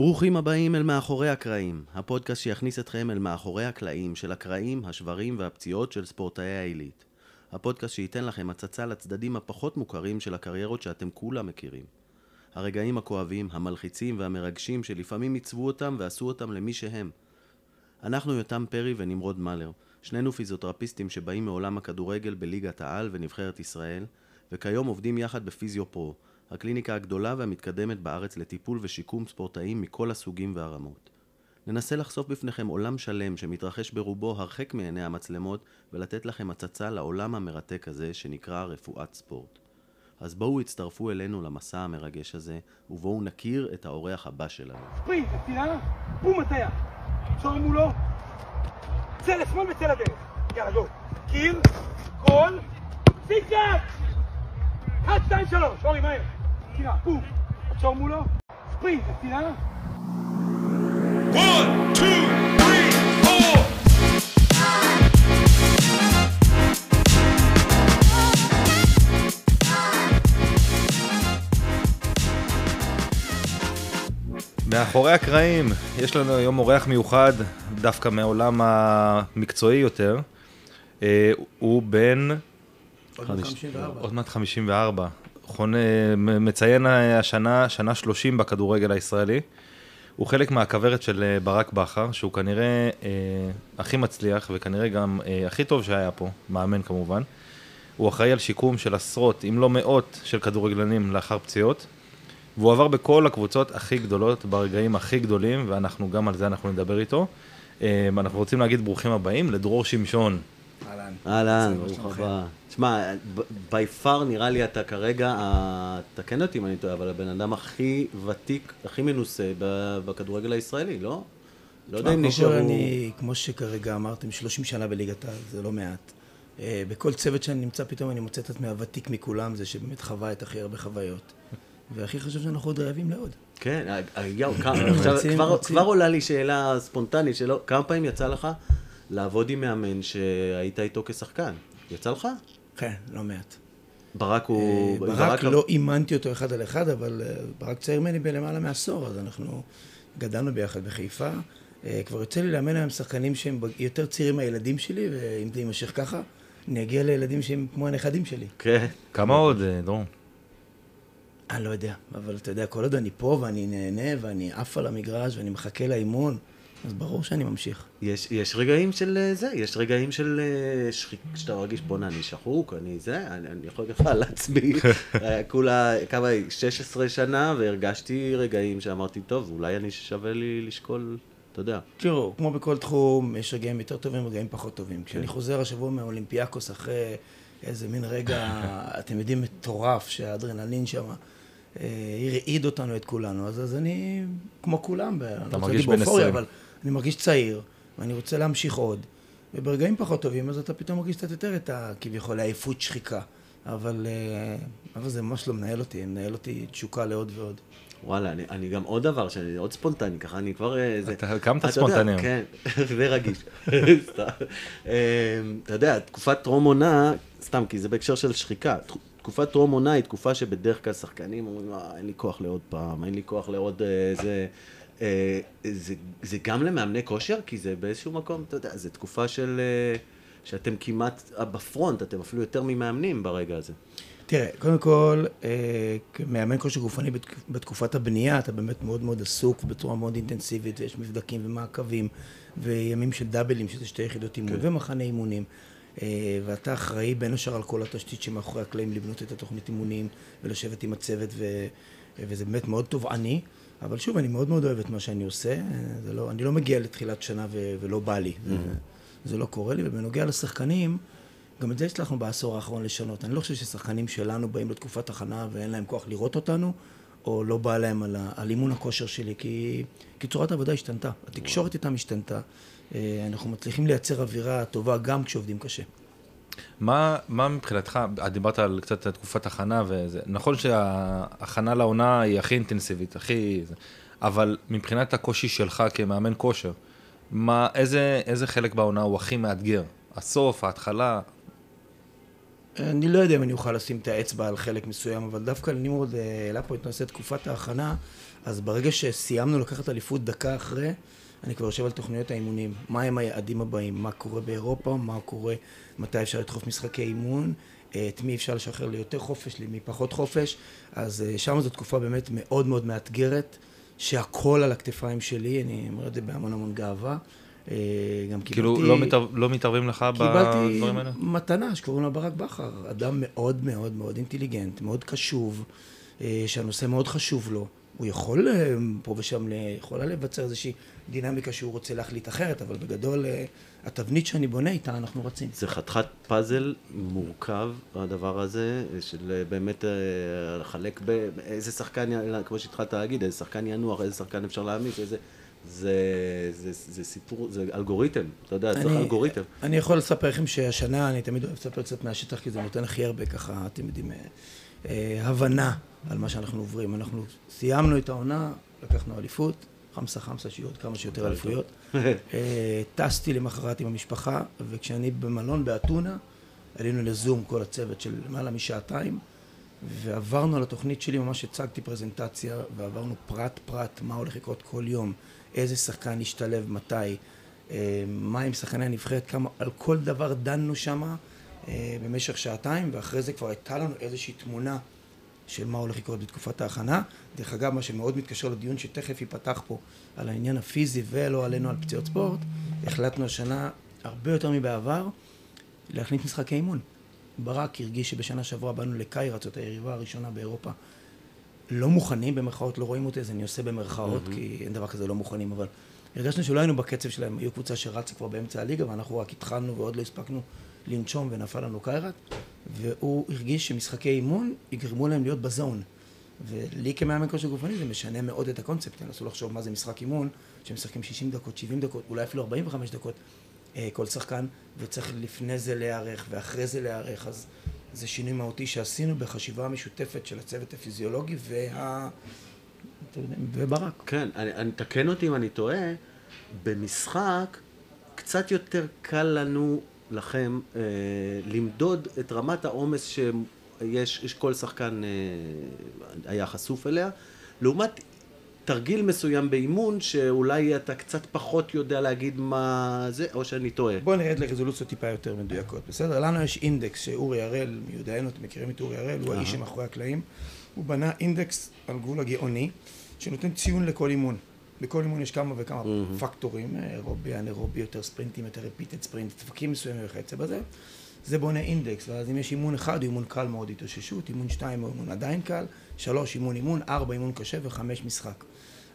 ברוכים הבאים אל מאחורי הקרעים, הפודקאסט שיכניס אתכם אל מאחורי הקלעים של הקרעים, השברים והפציעות של ספורטאי העילית. הפודקאסט שייתן לכם הצצה לצדדים הפחות מוכרים של הקריירות שאתם כולם מכירים. הרגעים הכואבים, המלחיצים והמרגשים שלפעמים עיצבו אותם ועשו אותם למי שהם. אנחנו יותם פרי ונמרוד מלר, שנינו פיזיותרפיסטים שבאים מעולם הכדורגל בליגת העל ונבחרת ישראל, וכיום עובדים יחד בפיזיו פרו, הקליניקה הגדולה והמתקדמת בארץ לטיפול ושיקום ספורטאים מכל הסוגים והרמות. ננסה לחשוף בפניכם עולם שלם שמתרחש ברובו הרחק מעיני המצלמות ולתת לכם הצצה לעולם המרתק הזה שנקרא רפואת ספורט. אז בואו הצטרפו אלינו למסע המרגש הזה, ובואו נכיר את האורח הבא שלנו. בום מולו, צא לשמאל וצא לדרך. יאללה, גול. קיר, גול, זיגזג! אחד, שתיים, שלוש, אורי, מהר. קירה, בום. שור מולו, three, four. מאחורי הקרעים, יש לנו היום אורח מיוחד, דווקא מהעולם המקצועי יותר. אה, הוא בן... עוד מעט 54. חונה, מציין השנה, שנה 30 בכדורגל הישראלי. הוא חלק מהכוורת של אה, ברק בכר, שהוא כנראה אה, הכי מצליח וכנראה גם אה, הכי טוב שהיה פה, מאמן כמובן. הוא אחראי על שיקום של עשרות, אם לא מאות, של כדורגלנים לאחר פציעות. והוא עבר בכל הקבוצות הכי גדולות, ברגעים הכי גדולים, ואנחנו, גם על זה אנחנו נדבר איתו. אה, אנחנו רוצים להגיד ברוכים הבאים לדרור שמשון. אהלן. אהלן, ברוך. הבא. תשמע, בי פאר נראה לי אתה כרגע, ה- תקן אותי אם אני טועה, אבל הבן אדם הכי ותיק, הכי מנוסה בכדורגל הישראלי, לא? לא יודע אם נשארו... אני, כמו שכרגע אמרתם, 30 שנה בליגת העל, זה לא מעט. אה, בכל צוות שאני נמצא, פתאום אני מוצא את עצמי הוותיק מכולם, זה שבאמת חווה את הכי הרבה חוויות. והכי חשוב שאנחנו עוד רעבים לעוד. כן, אה, אה, יואו, כבר- עולה לי שאלה ספונטנית כמה פעמים יצא לך לעבוד עם מאמן שהיית איתו כשחקן? יצא לך? כן, לא מעט. ברק הוא... אה, ברק לא אימנתי אותו אחד על אחד, אבל אה, ברק צעיר ממני בלמעלה מעשור, אז אנחנו גדלנו ביחד בחיפה. אה, כבר יוצא לי לאמן היום שחקנים שהם יותר צעירים מהילדים שלי, ואם זה יימשך ככה, אני אגיע לילדים שהם כמו הנכדים שלי. כן. כמה עוד, דרור? אני לא יודע, אבל אתה יודע, כל עוד אני פה ואני נהנה ואני עף על המגרש ואני מחכה לאימון, אז ברור שאני ממשיך. יש, יש רגעים של אה, זה, יש רגעים של אה, שחיק, שאתה מרגיש, בואנה, אני שחוק, אני זה, אני, אני יכול להגיד לך על עצמי, כולה, כמה, 16 שנה, והרגשתי רגעים שאמרתי, טוב, אולי אני שווה לי לשקול, אתה יודע. תראו, כמו בכל תחום, יש רגעים יותר טובים ורגעים פחות טובים. כשאני חוזר השבוע מאולימפיאקוס אחרי איזה מין רגע, אתם יודעים, מטורף, שהאדרנלין שם אה, הרעיד אותנו, את כולנו, אז, אז אני, כמו כולם, ב- אני לא רוצה מרגיש להגיד בן באופוריה, 20. אבל אני מרגיש צעיר, ואני רוצה להמשיך עוד. וברגעים פחות טובים, אז אתה פתאום מרגיש קצת יותר את הכביכול העייפות שחיקה. אבל, אה, אבל זה ממש לא מנהל אותי, מנהל אותי תשוקה לעוד ועוד. וואלה, אני, אני גם עוד דבר, שאני עוד ספונטני, ככה אני כבר... אה, זה, אתה קמת ספונטני. כן, ורגיש. סתם. אה, אתה יודע, תקופת טרום עונה, סתם, כי זה בהקשר של שחיקה. תקופת טרום עונה היא תקופה שבדרך כלל שחקנים אומרים, "אה, אין לי כוח לעוד פעם, אין לי כוח לעוד אה, זה... אה, זה, זה גם למאמני כושר, כי זה באיזשהו מקום, אתה יודע, זו תקופה של... אה, שאתם כמעט אה, בפרונט, אתם אפילו יותר ממאמנים ברגע הזה. תראה, קודם כל, כמאמן כושר גופני בתק- בתקופת הבנייה, אתה באמת מאוד מאוד עסוק בצורה מאוד אינטנסיבית, ויש מבדקים ומעקבים, וימים של דאבלים, שזה שתי יחידות אימון, כן. ומחנה אימונים. ואתה אחראי בין השאר על כל התשתית שמאחורי הקלעים, לבנות את התוכנית אימונים, ולשבת עם הצוות, ו... וזה באמת מאוד תובעני. אבל שוב, אני מאוד מאוד אוהב את מה שאני עושה. לא, אני לא מגיע לתחילת שנה ו... ולא בא לי. זה, זה לא קורה לי. ובנוגע לשחקנים, גם את זה הצלחנו בעשור האחרון לשנות. אני לא חושב ששחקנים שלנו באים לתקופת הכנה ואין להם כוח לראות אותנו, או לא בא להם על, ה- על אימון הכושר שלי, כי, כי צורת העבודה השתנתה. התקשורת איתם השתנתה. אה, אנחנו מצליחים לייצר אווירה טובה גם כשעובדים קשה. מה, מה מבחינתך, את דיברת על קצת תקופת הכנה וזה, נכון שההכנה לעונה היא הכי אינטנסיבית, הכי... אבל מבחינת הקושי שלך כמאמן כושר, מה, איזה, איזה חלק בעונה הוא הכי מאתגר? הסוף, ההתחלה? אני לא יודע אם אני אוכל לשים את האצבע על חלק מסוים, אבל דווקא נמרוד אה, העלה פה את נושא תקופת ההכנה. אז ברגע שסיימנו לקחת אליפות דקה אחרי, אני כבר יושב על תוכניות האימונים. מה הם היעדים הבאים? מה קורה באירופה? מה קורה? מתי אפשר לדחוף משחקי אימון? אה, את מי אפשר לשחרר ליותר חופש, למי פחות חופש. אז אה, שם זו תקופה באמת מאוד מאוד מאתגרת, שהכל על הכתפיים שלי, אני אומר את זה בהמון המון גאווה. אה, גם קיבלתי... כאילו, לא, מתער... לא מתערבים לך בדברים האלה? קיבלתי מתנה שקוראים לה ברק בכר, אדם מאוד מאוד מאוד אינטליגנט, מאוד קשוב, שהנושא מאוד חשוב לו. הוא יכול פה ושם, יכול לבצר איזושהי דינמיקה שהוא רוצה להחליט אחרת, אבל בגדול התבנית שאני בונה איתה, אנחנו רצים. זה חתיכת פאזל מורכב, הדבר הזה, של באמת אה, לחלק באיזה שחקן, כמו שהתחלת להגיד, איזה שחקן ינוח, איזה שחקן אפשר להעמיס, איזה... זה, זה, זה סיפור, זה אלגוריתם, אתה יודע, צריך אלגוריתם. אני יכול לספר לכם שהשנה, אני תמיד אוהב לספר קצת מהשטח, כי זה נותן הכי הרבה ככה, אתם יודעים, אה, אה, הבנה על מה שאנחנו עוברים. אנחנו סיימנו את העונה, לקחנו אליפות, חמסה חמסה, שיהיו עוד כמה שיותר אליפויות. אה, טסתי למחרת עם המשפחה, וכשאני במלון באתונה, עלינו לזום כל הצוות של למעלה משעתיים, ועברנו על התוכנית שלי, ממש הצגתי פרזנטציה, ועברנו פרט פרט, מה הולך לקרות כל יום, איזה שחקן ישתלב, מתי, אה, מה עם שחקני הנבחרת, כמה, על כל דבר דנו שמה אה, במשך שעתיים, ואחרי זה כבר הייתה לנו איזושהי תמונה של מה הולך לקרות בתקופת ההכנה. דרך אגב, מה שמאוד מתקשר לדיון שתכף ייפתח פה על העניין הפיזי ולא עלינו על פציעות ספורט, החלטנו השנה, הרבה יותר מבעבר, להכניס משחקי אימון. ברק הרגיש שבשנה שעברה באנו לקיירה, זאת היריבה הראשונה באירופה. לא מוכנים, במרכאות, לא רואים אותי, אז אני עושה במרכאות, mm-hmm. כי אין דבר כזה לא מוכנים, אבל הרגשנו שלא היינו בקצב שלהם, היו קבוצה שרצה כבר באמצע הליגה, ואנחנו רק התחלנו ועוד לא הספקנו לנשום ונפל לנו קיירת, והוא הרגיש שמשחקי אימון יגרמו להם להיות בזון. ולי כמאמן כושר גופני זה משנה מאוד את הקונספט, תנסו לחשוב מה זה משחק אימון, שמשחקים 60 דקות, 70 דקות, אולי אפילו 45 דקות אה, כל שחקן, וצריך לפני זה להיערך ואחרי זה להיערך, אז זה שינוי מהותי שעשינו בחשיבה המשותפת של הצוות הפיזיולוגי וה... וברק. כן, אני, אני, תקן אותי אם אני טועה, במשחק קצת יותר קל לנו לכם אה, למדוד את רמת העומס שיש, יש כל שחקן אה, היה חשוף אליה, לעומת תרגיל מסוים באימון, שאולי אתה קצת פחות יודע להגיד מה זה, או שאני טועה. בוא נרד לרזולוציות טיפה יותר מדויקות, בסדר? לנו יש אינדקס שאורי הראל, מיודענו, אתם מכירים את אורי הראל, הוא האיש שמאחורי הקלעים. הוא בנה אינדקס על גבול הגאוני, שנותן ציון לכל אימון. בכל אימון יש כמה וכמה mm-hmm. פקטורים, אירובי, אנאירובי, יותר ספרינטים, יותר רפיטד ספרינט, דפקים מסוימים וכיוצא בזה. זה בונה אינדקס, ואז אם יש אימון אחד, הוא אימון קל מאוד התאוששות, אימון שתיים הוא אימון עדיין קל, שלוש אימון אימון, ארבע אימון קשה וחמש משחק.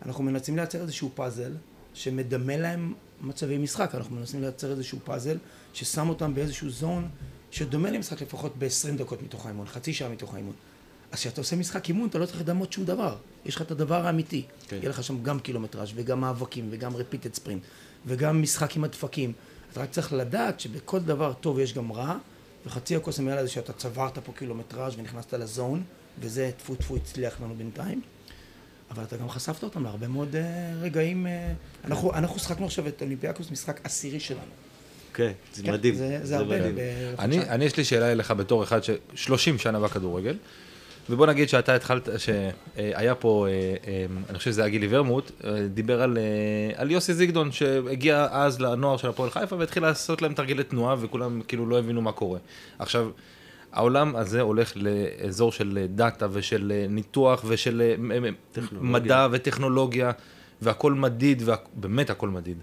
אנחנו מנסים לייצר איזשהו פאזל שמדמה להם מצבי משחק, אנחנו מנסים לייצר איזשהו פאזל ששם אותם באיזשהו זון שדומה למשחק לפחות ב-20 דקות מתוך האימון, חצי שעה מתוך האימון. אז כשאתה עושה משחק אימון, אתה לא צריך לדמות שום דבר. יש לך את הדבר האמיתי. כן. יהיה לך שם גם קילומטראז' וגם מאבקים וגם רפיטד ספרינט וגם משחק עם הדפקים. אתה רק צריך לדעת שבכל דבר טוב יש גם רע, וחצי הכוס המעלה זה שאתה צברת פה קילומטראז' ונכנסת לזון, וזה טפו טפו הצליח לנו בינתיים. אבל אתה גם חשפת אותם להרבה מאוד uh, רגעים. Uh, אנחנו, אנחנו שחקנו עכשיו את אולימפיאקוס, משחק עשירי שלנו. כן, זה כן, מדהים. זה, זה, זה הרבה. אני, אני, יש לי שאלה אליך בתור אחד ש-30 שנה בכדורגל. ובוא נגיד שאתה התחלת, שהיה פה, אה, אה, אני חושב שזה היה גילי ורמוט, אה, דיבר על, על יוסי זיגדון, שהגיע אז לנוער של הפועל חיפה והתחיל לעשות להם תרגילי תנועה וכולם כאילו לא הבינו מה קורה. עכשיו, העולם הזה הולך לאזור של דאטה ושל ניתוח ושל טכנולוגיה. מדע וטכנולוגיה, והכל מדיד, ובאמת הכל מדיד.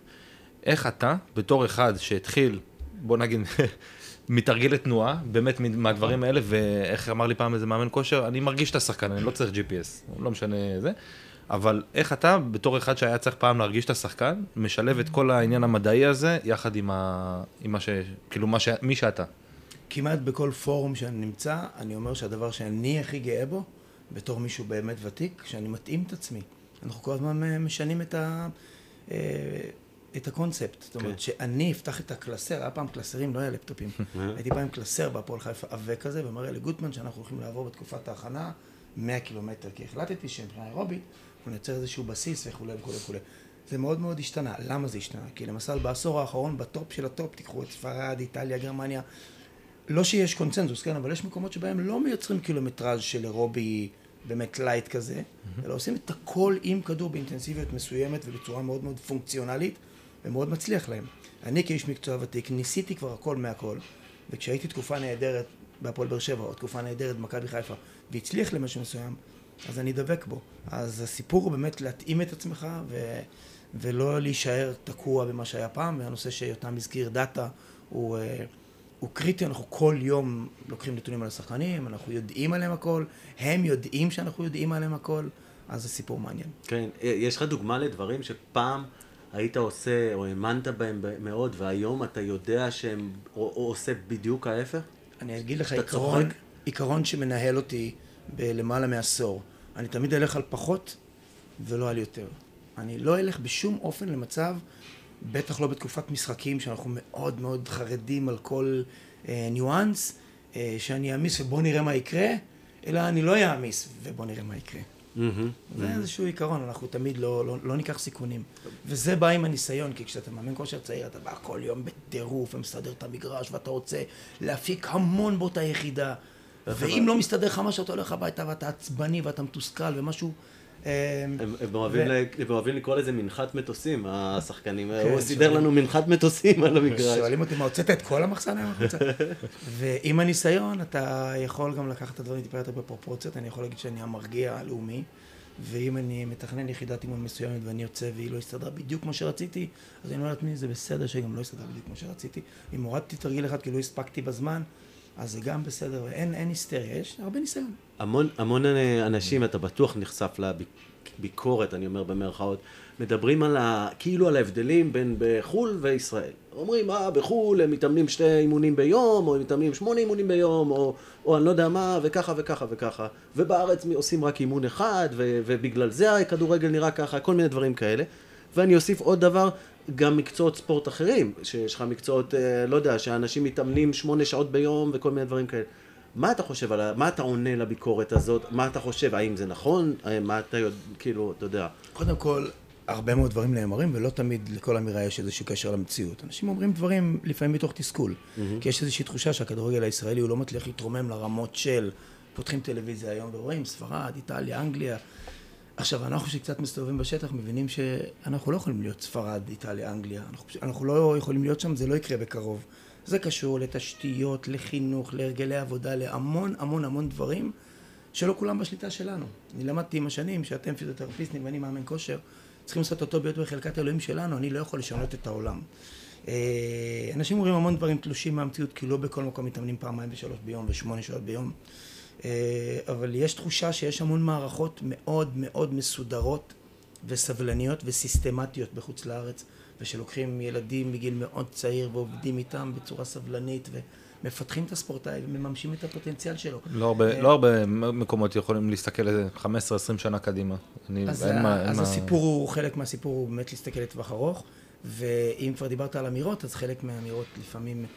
איך אתה, בתור אחד שהתחיל, בוא נגיד, מתרגלת תנועה, באמת מהדברים האלה, ואיך אמר לי פעם איזה מאמן כושר, אני מרגיש את השחקן, אני לא צריך GPS, לא משנה זה, אבל איך אתה, בתור אחד שהיה צריך פעם להרגיש את השחקן, משלב את כל העניין המדעי הזה, יחד עם, ה... עם מה ש... כאילו, מה ש... מי שאתה. כמעט בכל פורום שאני נמצא, אני אומר שהדבר שאני הכי גאה בו, בתור מישהו באמת ותיק, שאני מתאים את עצמי. אנחנו כל הזמן אה, משנים את ה... אה, את הקונספט. זאת אומרת, כן. שאני אפתח את הקלסר, היה פעם קלסרים, לא היה לפטופים. הייתי בא עם קלסר בהפועל חיפה עבה כזה, ומראה לגוטמן שאנחנו הולכים לעבור בתקופת ההכנה 100 קילומטר, כי החלטתי שמבחינה אירובית, אנחנו נייצר איזשהו בסיס וכולי וכולי וכולי. זה מאוד מאוד השתנה. למה זה השתנה? כי למשל בעשור האחרון, ב top של ה top, תיקחו את ספרד, איטליה, גרמניה, לא שיש קונצנזוס, כן, אבל יש מקומות שבהם לא מייצרים קילומטראז' של אירובי באמת light כזה, אלא עושים את הכל עם כדור באינטנסיביות מסוימת ובצורה מאוד מאוד פונקציונלית, ומאוד מצליח להם. אני כאיש מקצוע ותיק ניסיתי כבר הכל מהכל, וכשהייתי תקופה נהדרת בהפועל באר שבע, או תקופה נהדרת במכבי חיפה, והצליח למשהו מסוים, אז אני דבק בו. אז הסיפור הוא באמת להתאים את עצמך, ו... ולא להישאר תקוע במה שהיה פעם, והנושא שיותם הזכיר, data, הוא, אה, הוא קריטי, אנחנו כל יום לוקחים נתונים על השחקנים, אנחנו יודעים עליהם הכל, הם יודעים שאנחנו יודעים עליהם הכל, אז זה סיפור מעניין. כן, יש לך דוגמה לדברים שפעם היית עושה, או האמנת בהם מאוד, והיום אתה יודע שהם, או, או עושה בדיוק ההפך? אני אגיד לך עיקרון, צוחק? עיקרון שמנהל אותי בלמעלה מעשור. אני תמיד אלך על פחות ולא על יותר. אני לא אלך בשום אופן למצב, בטח לא בתקופת משחקים, שאנחנו מאוד מאוד חרדים על כל אה, ניואנס, אה, שאני אעמיס ובוא נראה מה יקרה, אלא אני לא אעמיס ובוא נראה מה יקרה. מהמם. זה איזשהו עיקרון, אנחנו תמיד לא, לא, לא ניקח סיכונים. וזה בא עם הניסיון, כי כשאתה מאמן כושר צעיר, אתה בא כל יום בטירוף ומסדר את המגרש, ואתה רוצה להפיק המון באותה יחידה. ואם לא מסתדר לך משהו, אתה הולך הביתה ואתה עצבני ואתה מתוסכל ומשהו... אה, הם, הם, אוהבים ו- ל... הם אוהבים לקרוא לזה מנחת מטוסים, השחקנים. כן, הוא סידר לנו מנחת מטוסים על המגרש. שואלים אותי, מה, הוצאת את כל המחסן היום החוצה? ועם הניסיון, אתה יכול גם לקחת את הדברים טיפה יותר בפרופורציות. אני יכול להגיד שאני המרגיע הלאומי, ואם אני מתכנן יחידת אימון מסוימת ואני יוצא והיא לא הסתדרה בדיוק כמו שרציתי, אז אני אומר לעצמי, זה בסדר שגם לא הסתדרה בדיוק כמו שרציתי. אם הורדתי תרגיל אחד כי לא הספקתי בזמן, אז זה גם בסדר, אין, אין היסטריה, יש הרבה ניסיון. המון, המון אנשים, אתה בטוח נחשף לביקורת, אני אומר במרכאות, מדברים על ה... כאילו על ההבדלים בין בחו"ל וישראל. אומרים, אה, בחו"ל הם מתאמנים שתי אימונים ביום, או הם מתאמנים שמונה אימונים ביום, או, או אני לא יודע מה, וככה וככה וככה. ובארץ עושים רק אימון אחד, ו, ובגלל זה הכדורגל נראה ככה, כל מיני דברים כאלה. ואני אוסיף עוד דבר, גם מקצועות ספורט אחרים, שיש לך מקצועות, אה, לא יודע, שאנשים מתאמנים שמונה שעות ביום וכל מיני דברים כאלה. מה אתה חושב על ה... מה אתה עונה לביקורת הזאת? מה אתה חושב? האם זה נכון? אה, מה אתה יודע, כאילו, אתה יודע. קודם כל, הרבה מאוד דברים נאמרים, ולא תמיד לכל אמירה יש איזשהו קשר למציאות. אנשים אומרים דברים לפעמים מתוך תסכול. כי יש איזושהי תחושה שהכדורגל הישראלי הוא לא מצליח להתרומם לרמות של פותחים טלוויזיה היום ורואים ספרד, איטליה, אנגליה. עכשיו, אנחנו שקצת מסתובבים בשטח מבינים שאנחנו לא יכולים להיות ספרד, איטליה, אנגליה. אנחנו, אנחנו לא יכולים להיות שם, זה לא יקרה בקרוב. זה קשור לתשתיות, לחינוך, להרגלי עבודה, להמון המון המון דברים שלא כולם בשליטה שלנו. אני למדתי עם השנים שאתם פיזיותרפיסטים ואני מאמן כושר, צריכים לעשות אותו להיות בחלקת אלוהים שלנו, אני לא יכול לשנות את העולם. אה, אנשים אומרים המון דברים תלושים מהמציאות, כי לא בכל מקום מתאמנים פעמיים ושלוש ביום ושמונה שעות ביום. אה, אבל יש תחושה שיש המון מערכות מאוד מאוד מסודרות וסבלניות וסיסטמטיות בחוץ לארץ, ושלוקחים ילדים מגיל מאוד צעיר ועובדים איתם בצורה סבלנית ומפתחים את הספורטאי ומממשים את הפוטנציאל שלו. לא הרבה, לא הרבה מקומות יכולים להסתכל איזה 15-20 שנה קדימה. אני, אז, אין ה- מה, אין אז מה... הסיפור הוא, חלק מהסיפור הוא באמת להסתכל לטווח ארוך, ואם כבר דיברת על אמירות, אז חלק מהאמירות לפעמים אה,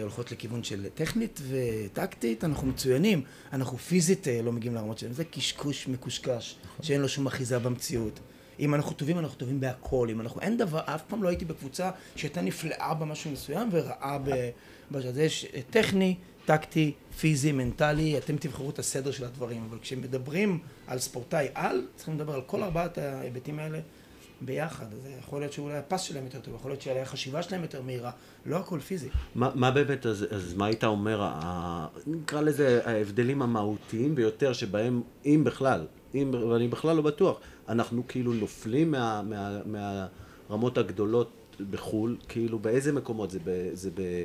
הולכות לכיוון של טכנית וטקטית, אנחנו מצוינים, אנחנו פיזית אה, לא מגיעים לרמות שלהם, זה קשקוש מקושקש, שאין לו שום אחיזה במציאות. אם אנחנו טובים, אנחנו טובים בהכל. אם אנחנו... אין דבר, אף פעם לא הייתי בקבוצה שהייתה נפלאה במשהו מסוים ורעה ב... אז יש אה, טכני, טקטי, פיזי, מנטלי, אתם תבחרו את הסדר של הדברים. אבל כשמדברים על ספורטאי על, צריכים לדבר על כל ארבעת ההיבטים האלה ביחד. אז יכול להיות שאולי הפס שלהם יותר טוב, יכול להיות שאולי החשיבה שלהם יותר מהירה. לא הכל פיזי. מה, מה באמת, אז, אז מה היית אומר, ה, נקרא לזה ההבדלים המהותיים ביותר שבהם, אם בכלל, אם, ואני בכלל לא בטוח, אנחנו כאילו נופלים מה, מה, מהרמות הגדולות בחו"ל, כאילו באיזה מקומות זה, ב, זה ב...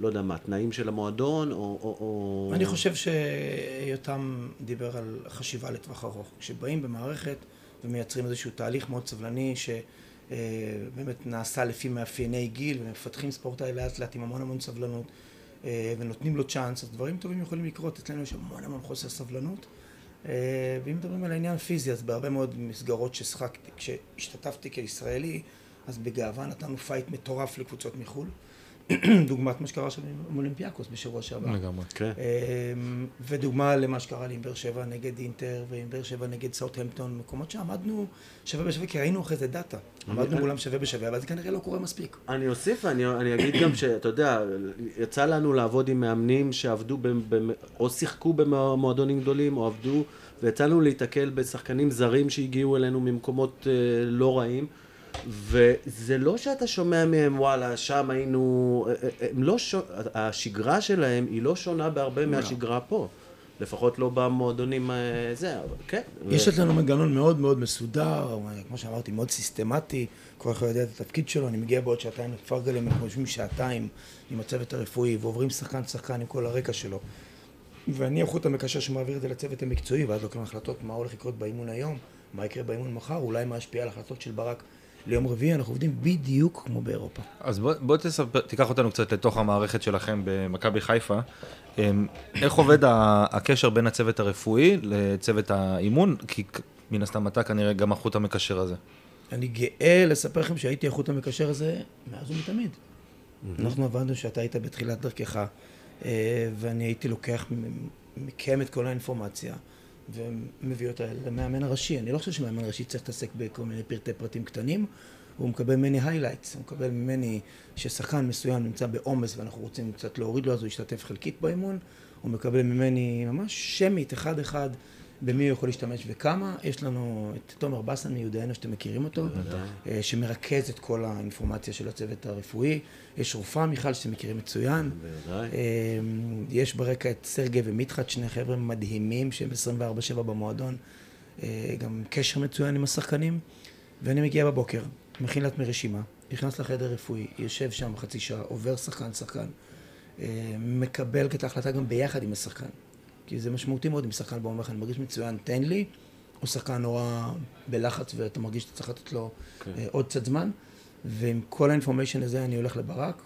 לא יודע מה, תנאים של המועדון, או... או, או... אני חושב שיותם דיבר על חשיבה לטווח ארוך. כשבאים במערכת ומייצרים איזשהו תהליך מאוד סבלני, שבאמת נעשה לפי מאפייני גיל, ומפתחים ספורטאי לאט לאט עם המון המון סבלנות, אה, ונותנים לו צ'אנס, אז דברים טובים יכולים לקרות. אצלנו יש המון המון חוסר סבלנות. אה, ואם מדברים על העניין הפיזי, אז בהרבה מאוד מסגרות ששחקתי, כשהשתתפתי כישראלי, אז בגאווה נתנו fight מטורף לקבוצות מחו"ל. דוגמת מה שקרה שם עם אולימפיאקוס בשבוע שעבר. לגמרי. כן. אמ, ודוגמה למה שקרה לי עם באר שבע נגד אינטר, ועם באר שבע נגד סאוטהמפטון, מקומות שעמדנו שווה בשווה, כי ראינו אחרי זה data. עמדנו מולם שווה בשווה, אבל זה כנראה לא קורה מספיק. אני אוסיף, אני, אגיד גם שאתה יודע, יצא לנו לעבוד עם מאמנים שעבדו, או שיחקו במועדונים גדולים, או עבדו, ויצא לנו להיתקל בשחקנים זרים שהגיעו אלינו ממקומות אה, לא רעים, וזה לא שאתה שומע מהם, וואלה, שם היינו... אה, אה, הם לא ש... השגרה שלהם היא לא שונה בהרבה מהשגרה פה. לפחות לא במועדונים אה, זה, אבל כן. יש אצלנו מנגנון מאוד מאוד מסודר, כמו שאמרתי, מאוד סיסטמטי, כל אחד יודע את התפקיד שלו, אני מגיע בעוד שעתיים לכפר גלים, אנחנו יושבים שעתיים עם הצוות הרפואי, ועוברים שחקן שחקן עם כל הרקע שלו. ואני החוט המקשר שמעביר את זה לצוות המקצועי, ואז לוקחים החלטות מה הולך לקרות באימון היום, מה יקרה באימון מחר, אולי מה ישפיע על החלטות של ברק ליום רביעי, אנחנו עובדים בדיוק כמו באירופה. אז בוא, בוא תספר, תיקח אותנו קצת לתוך המערכת שלכם במכבי חיפה. אמ, איך עובד ה- הקשר בין הצוות הרפואי לצוות האימון? כי מן הסתם אתה כנראה גם החוט המקשר הזה. אני גאה לספר לכם שהייתי החוט המקשר הזה מאז ומתמיד. אנחנו עבדנו שאתה היית בתחילת דרכך, אה, ואני הייתי לוקח מכם את כל האינפורמציה ומביא אותה למאמן הראשי. אני לא חושב שמאמן ראשי צריך להתעסק בכל מיני פרטי פרטים קטנים, הוא מקבל ממני highlights, הוא מקבל ממני ששחקן מסוים נמצא בעומס ואנחנו רוצים קצת להוריד לו אז הוא ישתתף חלקית באימון, הוא מקבל ממני ממש שמית אחד-אחד במי הוא יכול להשתמש וכמה. יש לנו את תומר בסן מיודענו שאתם מכירים אותו, אה, שמרכז את כל האינפורמציה של הצוות הרפואי. יש רופאה מיכל שאתם מכירים מצוין. בוודאי. אה, יש ברקע את סרגי ומדחת, שני חבר'ה מדהימים שהם 24/7 במועדון. אה, גם קשר מצוין עם השחקנים. ואני מגיע בבוקר, מכין לעצמי רשימה, נכנס לחדר רפואי, יושב שם חצי שעה, עובר שחקן שחקן, אה, מקבל את ההחלטה גם ביחד עם השחקן. כי זה משמעותי מאוד אם שחקן בא ואומר לך, אני מרגיש מצוין, תן לי, או שחקן נורא בלחץ ואתה מרגיש שאתה צריך לתת לו אה, עוד קצת זמן. ועם כל האינפורמיישן הזה אני הולך לברק,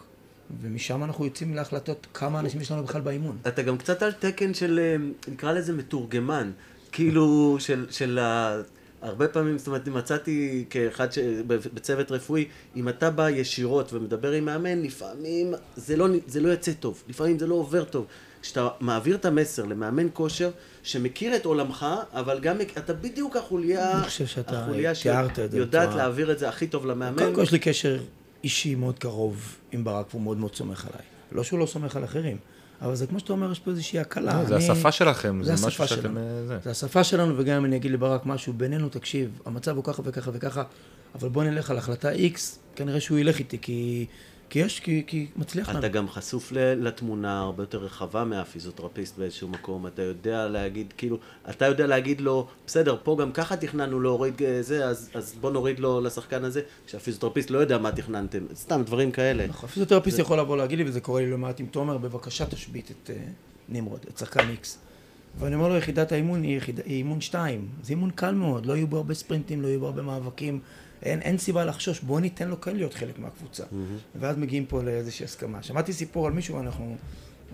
ומשם אנחנו יוצאים להחלטות כמה אנשים יש לנו בכלל באימון. אתה גם קצת על תקן של, אה, נקרא לזה מתורגמן, כאילו של, של ה... הרבה פעמים, זאת אומרת, מצאתי כאחד ש... בצוות רפואי, אם אתה בא ישירות ומדבר עם מאמן, לפעמים זה לא, זה לא יוצא טוב, לפעמים זה לא עובר טוב. כשאתה מעביר את המסר למאמן כושר, שמכיר את עולמך, אבל גם אתה בדיוק החוליה, אני חושב שאתה החוליה שיודעת להעביר את זה הכי טוב למאמן. קודם כל יש לי קשר אישי מאוד קרוב עם ברק, והוא מאוד מאוד סומך עליי. לא שהוא לא סומך על אחרים, אבל זה כמו שאתה אומר, יש פה איזושהי הקלה. לא, זה השפה שלכם, זה משהו שאתם. אה, זה. זה השפה שלנו, וגם אם אני אגיד לברק משהו בינינו, תקשיב, המצב הוא ככה וככה וככה, אבל בוא נלך על החלטה X, כנראה שהוא ילך איתי, כי, כי יש, כי, כי מצליח לנו. אתה גם חשוף לתמונה הרבה יותר רחבה מהפיזיותרפיסט באיזשהו מקום, אתה יודע להגיד, כאילו, אתה יודע להגיד לו, בסדר, פה גם ככה תכננו להוריד אה, זה, אז, אז בוא נוריד לו לשחקן הזה, כשהפיזיותרפיסט לא יודע מה תכננתם, סתם דברים כאלה. נכון, הפיזיותרפיסט יכול לבוא להגיד לי, וזה קורה לי לא מעט עם תומר, בבקשה תשבית את אה, נמרוד, את שחקן X. ואני אומר לו, יחידת האימון היא, יחיד, היא אימון 2. זה אימון קל מאוד, לא יהיו בו הרבה ספרינטים, לא יהיו בו הרבה מאבקים. אין, אין סיבה לחשוש, בוא ניתן לו כן להיות חלק מהקבוצה. Mm-hmm. ואז מגיעים פה לאיזושהי הסכמה. שמעתי סיפור על מישהו, אנחנו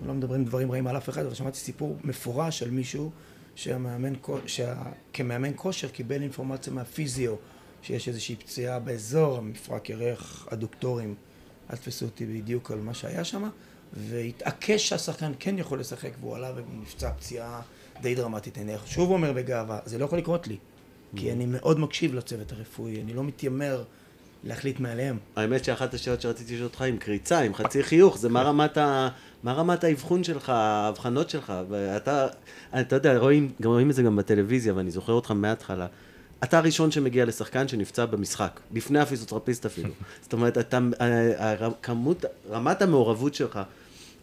לא מדברים דברים רעים על אף אחד, אבל שמעתי סיפור מפורש על מישהו שהמאמן, שה, כמאמן כושר קיבל אינפורמציה מהפיזיו, שיש איזושהי פציעה באזור, המפרק ירך, אדוקטורים, אל תתפסו אותי בדיוק על מה שהיה שם, והתעקש שהשחקן כן יכול לשחק, והוא עלה ונפצע פציעה די דרמטית. אני שוב אומר בגאווה, זה לא יכול לקרות לי, כי אני מאוד מקשיב לצוות הרפואי, אני לא מתיימר להחליט מעליהם. האמת שאחת השאלות שרציתי לשאול אותך עם קריצה, עם חצי חיוך, זה מה רמת, ה... מה רמת האבחון שלך, האבחנות שלך, ואתה, אתה יודע, רואים, גם רואים את זה גם בטלוויזיה, ואני זוכר אותך מההתחלה. אתה הראשון שמגיע לשחקן שנפצע במשחק, בפני הפיזיותרפיסט אפילו. זאת אומרת, אתה, ה- ה- כמות, רמת המעורבות שלך,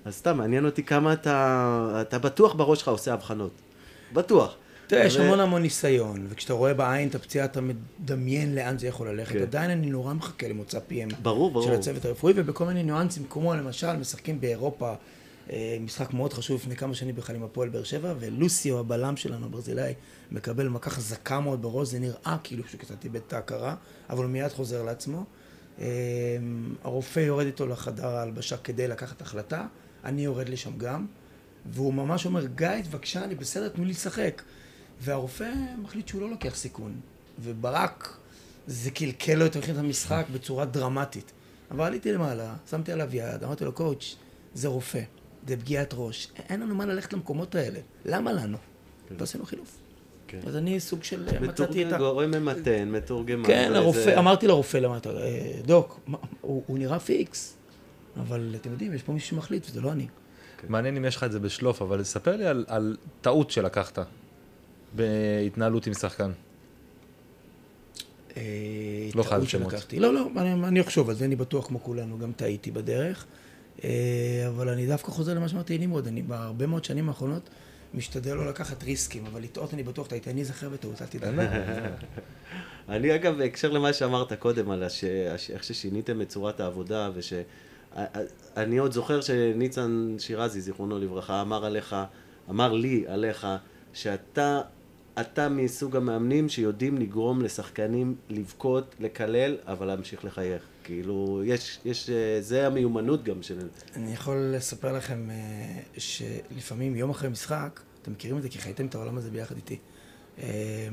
אז סתם, מעניין אותי כמה אתה, אתה בטוח בראש שלך עושה אבחנות. בטוח. תראה, יש המון המון ניסיון, וכשאתה רואה בעין את הפציעה, אתה מדמיין לאן זה יכול ללכת. כן. עדיין אני נורא מחכה למוצא פיהם ברור, ברור. של הצוות הרפואי, ובכל מיני ניואנסים, כמו למשל, משחקים באירופה, אה, משחק מאוד חשוב לפני כמה שנים בכלל עם הפועל באר שבע, ולוסיו, הבלם שלנו, הברזילאי, מקבל מכה חזקה מאוד בראש, זה נראה כאילו שהוא קצת איבד את ההכרה, אבל הוא מיד חוזר לעצמו. אה, הרופא יורד איתו לחדר ההלבשה כדי לקחת החלטה, אני יורד לשם גם, והוא ממש אומר, גיא, בבקשה, אני בסדר, תנו לי לשחק. והרופא מחליט שהוא לא לוקח סיכון. וברק, זה קלקל לו את מהלכי המשחק בצורה דרמטית. אבל עליתי למעלה, שמתי עליו יד, אמרתי לו, coach, זה רופא, זה פגיעת ראש, אין לנו מה ללכת למקומות האלה, למה לנו? ועשינו חילוף. כן. אז אני סוג של מצאתי את מתורגמן, ה... גורם ממתן, מתורגמן. כן, הרופא, אמרתי לרופא למטה, "אה, doc, הוא נראה פיקס, אבל אתם יודעים, יש פה מישהו שמחליט, וזה לא אני. מעניין אם יש לך את זה בשלוף, אבל ספר לי על, על טעות שלקחת. בהתנהלות עם שחקן? אה, לא חייב שמות. לא, לא, אני, אני אחשוב על זה, אני בטוח כמו כולנו, גם טעיתי בדרך. אה, אבל אני דווקא חוזר למה שאמרתי לנמרוד, אני בהרבה מאוד שנים האחרונות משתדל לא לקחת ריסקים, אבל לטעות אני בטוח טעיתי, אני אזכר בטעות, אל תדאג. אני אגב, בהקשר למה שאמרת קודם, על הש... הש- איך ששיניתם את צורת העבודה, וש... אני עוד זוכר שניצן שירזי, זיכרונו לברכה, אמר עליך, אמר לי עליך, שאתה אתה מסוג המאמנים שיודעים לגרום לשחקנים לבכות, לקלל, אבל להמשיך לחייך. כאילו, יש, יש, אה, זה המיומנות גם של... אני יכול לספר לכם אה, שלפעמים יום אחרי משחק, אתם מכירים את זה כי חייתם את העולם הזה ביחד איתי. אה,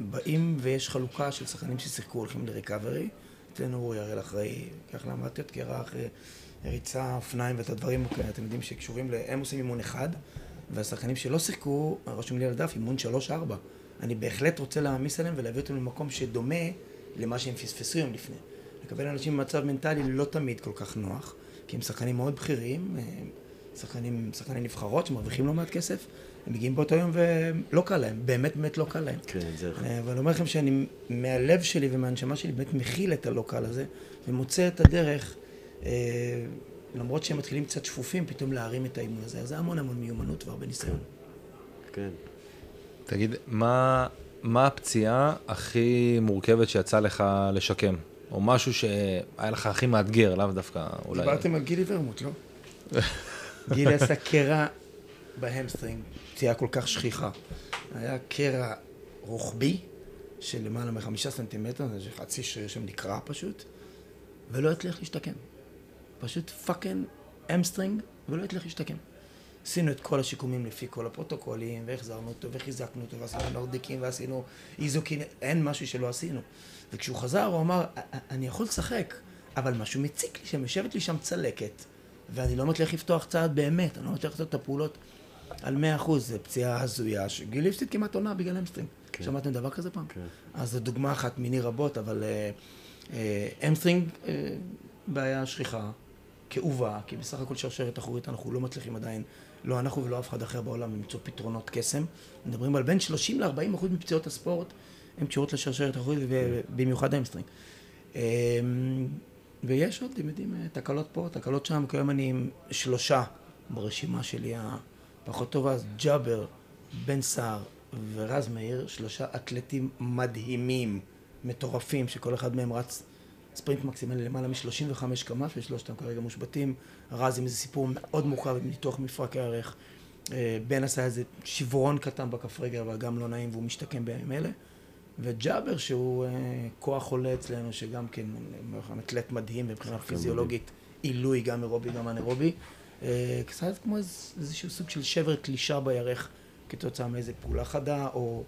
באים ויש חלוקה של שחקנים ששיחקו, הולכים לריקאברי. אצלנו אורי הראל אחראי, כך למדתי עוד קרח, ריצה, אופניים ואת הדברים, אוקיי, אתם יודעים שקשורים. הם עושים אימון אחד, והשחקנים שלא שיחקו, רשום לי על הדף, אימון שלוש-ארבע. אני בהחלט רוצה להעמיס עליהם ולהביא אותם למקום שדומה למה שהם פספסו יום לפני. לקבל אנשים במצב מנטלי לא תמיד כל כך נוח, כי הם שחקנים מאוד בכירים, שחקנים, שחקני נבחרות שמרוויחים לא מעט כסף, הם מגיעים באותו יום ולא קל להם, באמת באמת לא קל להם. כן, זה... אה, אבל אני אומר לכם שאני מהלב שלי ומהנשמה שלי באמת מכיל את הלא קל הזה, ומוצא את הדרך, אה, למרות שהם מתחילים קצת שפופים, פתאום להרים את האימון הזה. אז זה המון המון מיומנות והרבה ניסיון. כן. תגיד, מה, מה הפציעה הכי מורכבת שיצא לך לשקם? או משהו שהיה לך הכי מאתגר, לאו דווקא אולי... דיברתם על גילי ורמוט, לא? גילי עשה קרע ב hamstring, פציעה כל כך שכיחה. היה קרע רוחבי של למעלה מחמישה סנטימטר, זה חצי שריר שם נקרע פשוט, ולא הצליח להשתקם. פשוט fucking hamstring, ולא הצליח להשתקם. עשינו את כל השיקומים לפי כל הפרוטוקולים, והחזרנו אותו, וחיזקנו אותו, ועשינו nordic ים, ועשינו iso קים, אין משהו שלא עשינו. וכשהוא חזר, הוא אמר, אני יכול לשחק, אבל משהו מציק לי שם, יושבת לי שם צלקת, ואני לא מצליח לפתוח צעד באמת, אני לא מצליח לעשות את הפעולות על 100%, זו פציעה הזויה, שגילי הפסיד כמעט עונה בגלל hamstring. כן. שמעתם דבר כזה פעם? כן. אז זו דוגמה אחת מיני רבות, אבל אה, אה, hamstring, אה, בעיה שכיחה, כאובה, כי בסך הכל שרשרת אחורית אנחנו לא מצליחים עדיין, לא אנחנו ולא אף אחד אחר בעולם, למצוא פתרונות קסם. מדברים על בין 30 ל-40 אחוז מפציעות הספורט הן קשורות לשרשרת אחורית, ובמיוחד hamstring. אה, ויש עוד, אתם יודעים, אה, תקלות פה, תקלות שם, כיום אני עם שלושה ברשימה שלי הפחות טובה, אז ג'אבר, בן סער ורז מאיר, שלושה אתלטים מדהימים, מטורפים, שכל אחד מהם רץ ספרינט מקסימלי למעלה מ-35 קמ"ש, ושלושתם כרגע מושבתים. רז עם איזה סיפור מאוד מורכב עם ניתוח מפרק הירך. אה, בן עשה איזה שברון קטן בכף רגל, אבל גם לא נעים, והוא משתקם בימים אלה. וג'אבר, שהוא אה, כוח עולה אצלנו, שגם כן אה, אתלט מדהים מבחינה פיזיולוגית, עילוי, גם אירובי, גם אנאירובי. קצת כמו איז, איזשהו סוג של שבר תלישה בירך כתוצאה מאיזה פעולה חדה, או...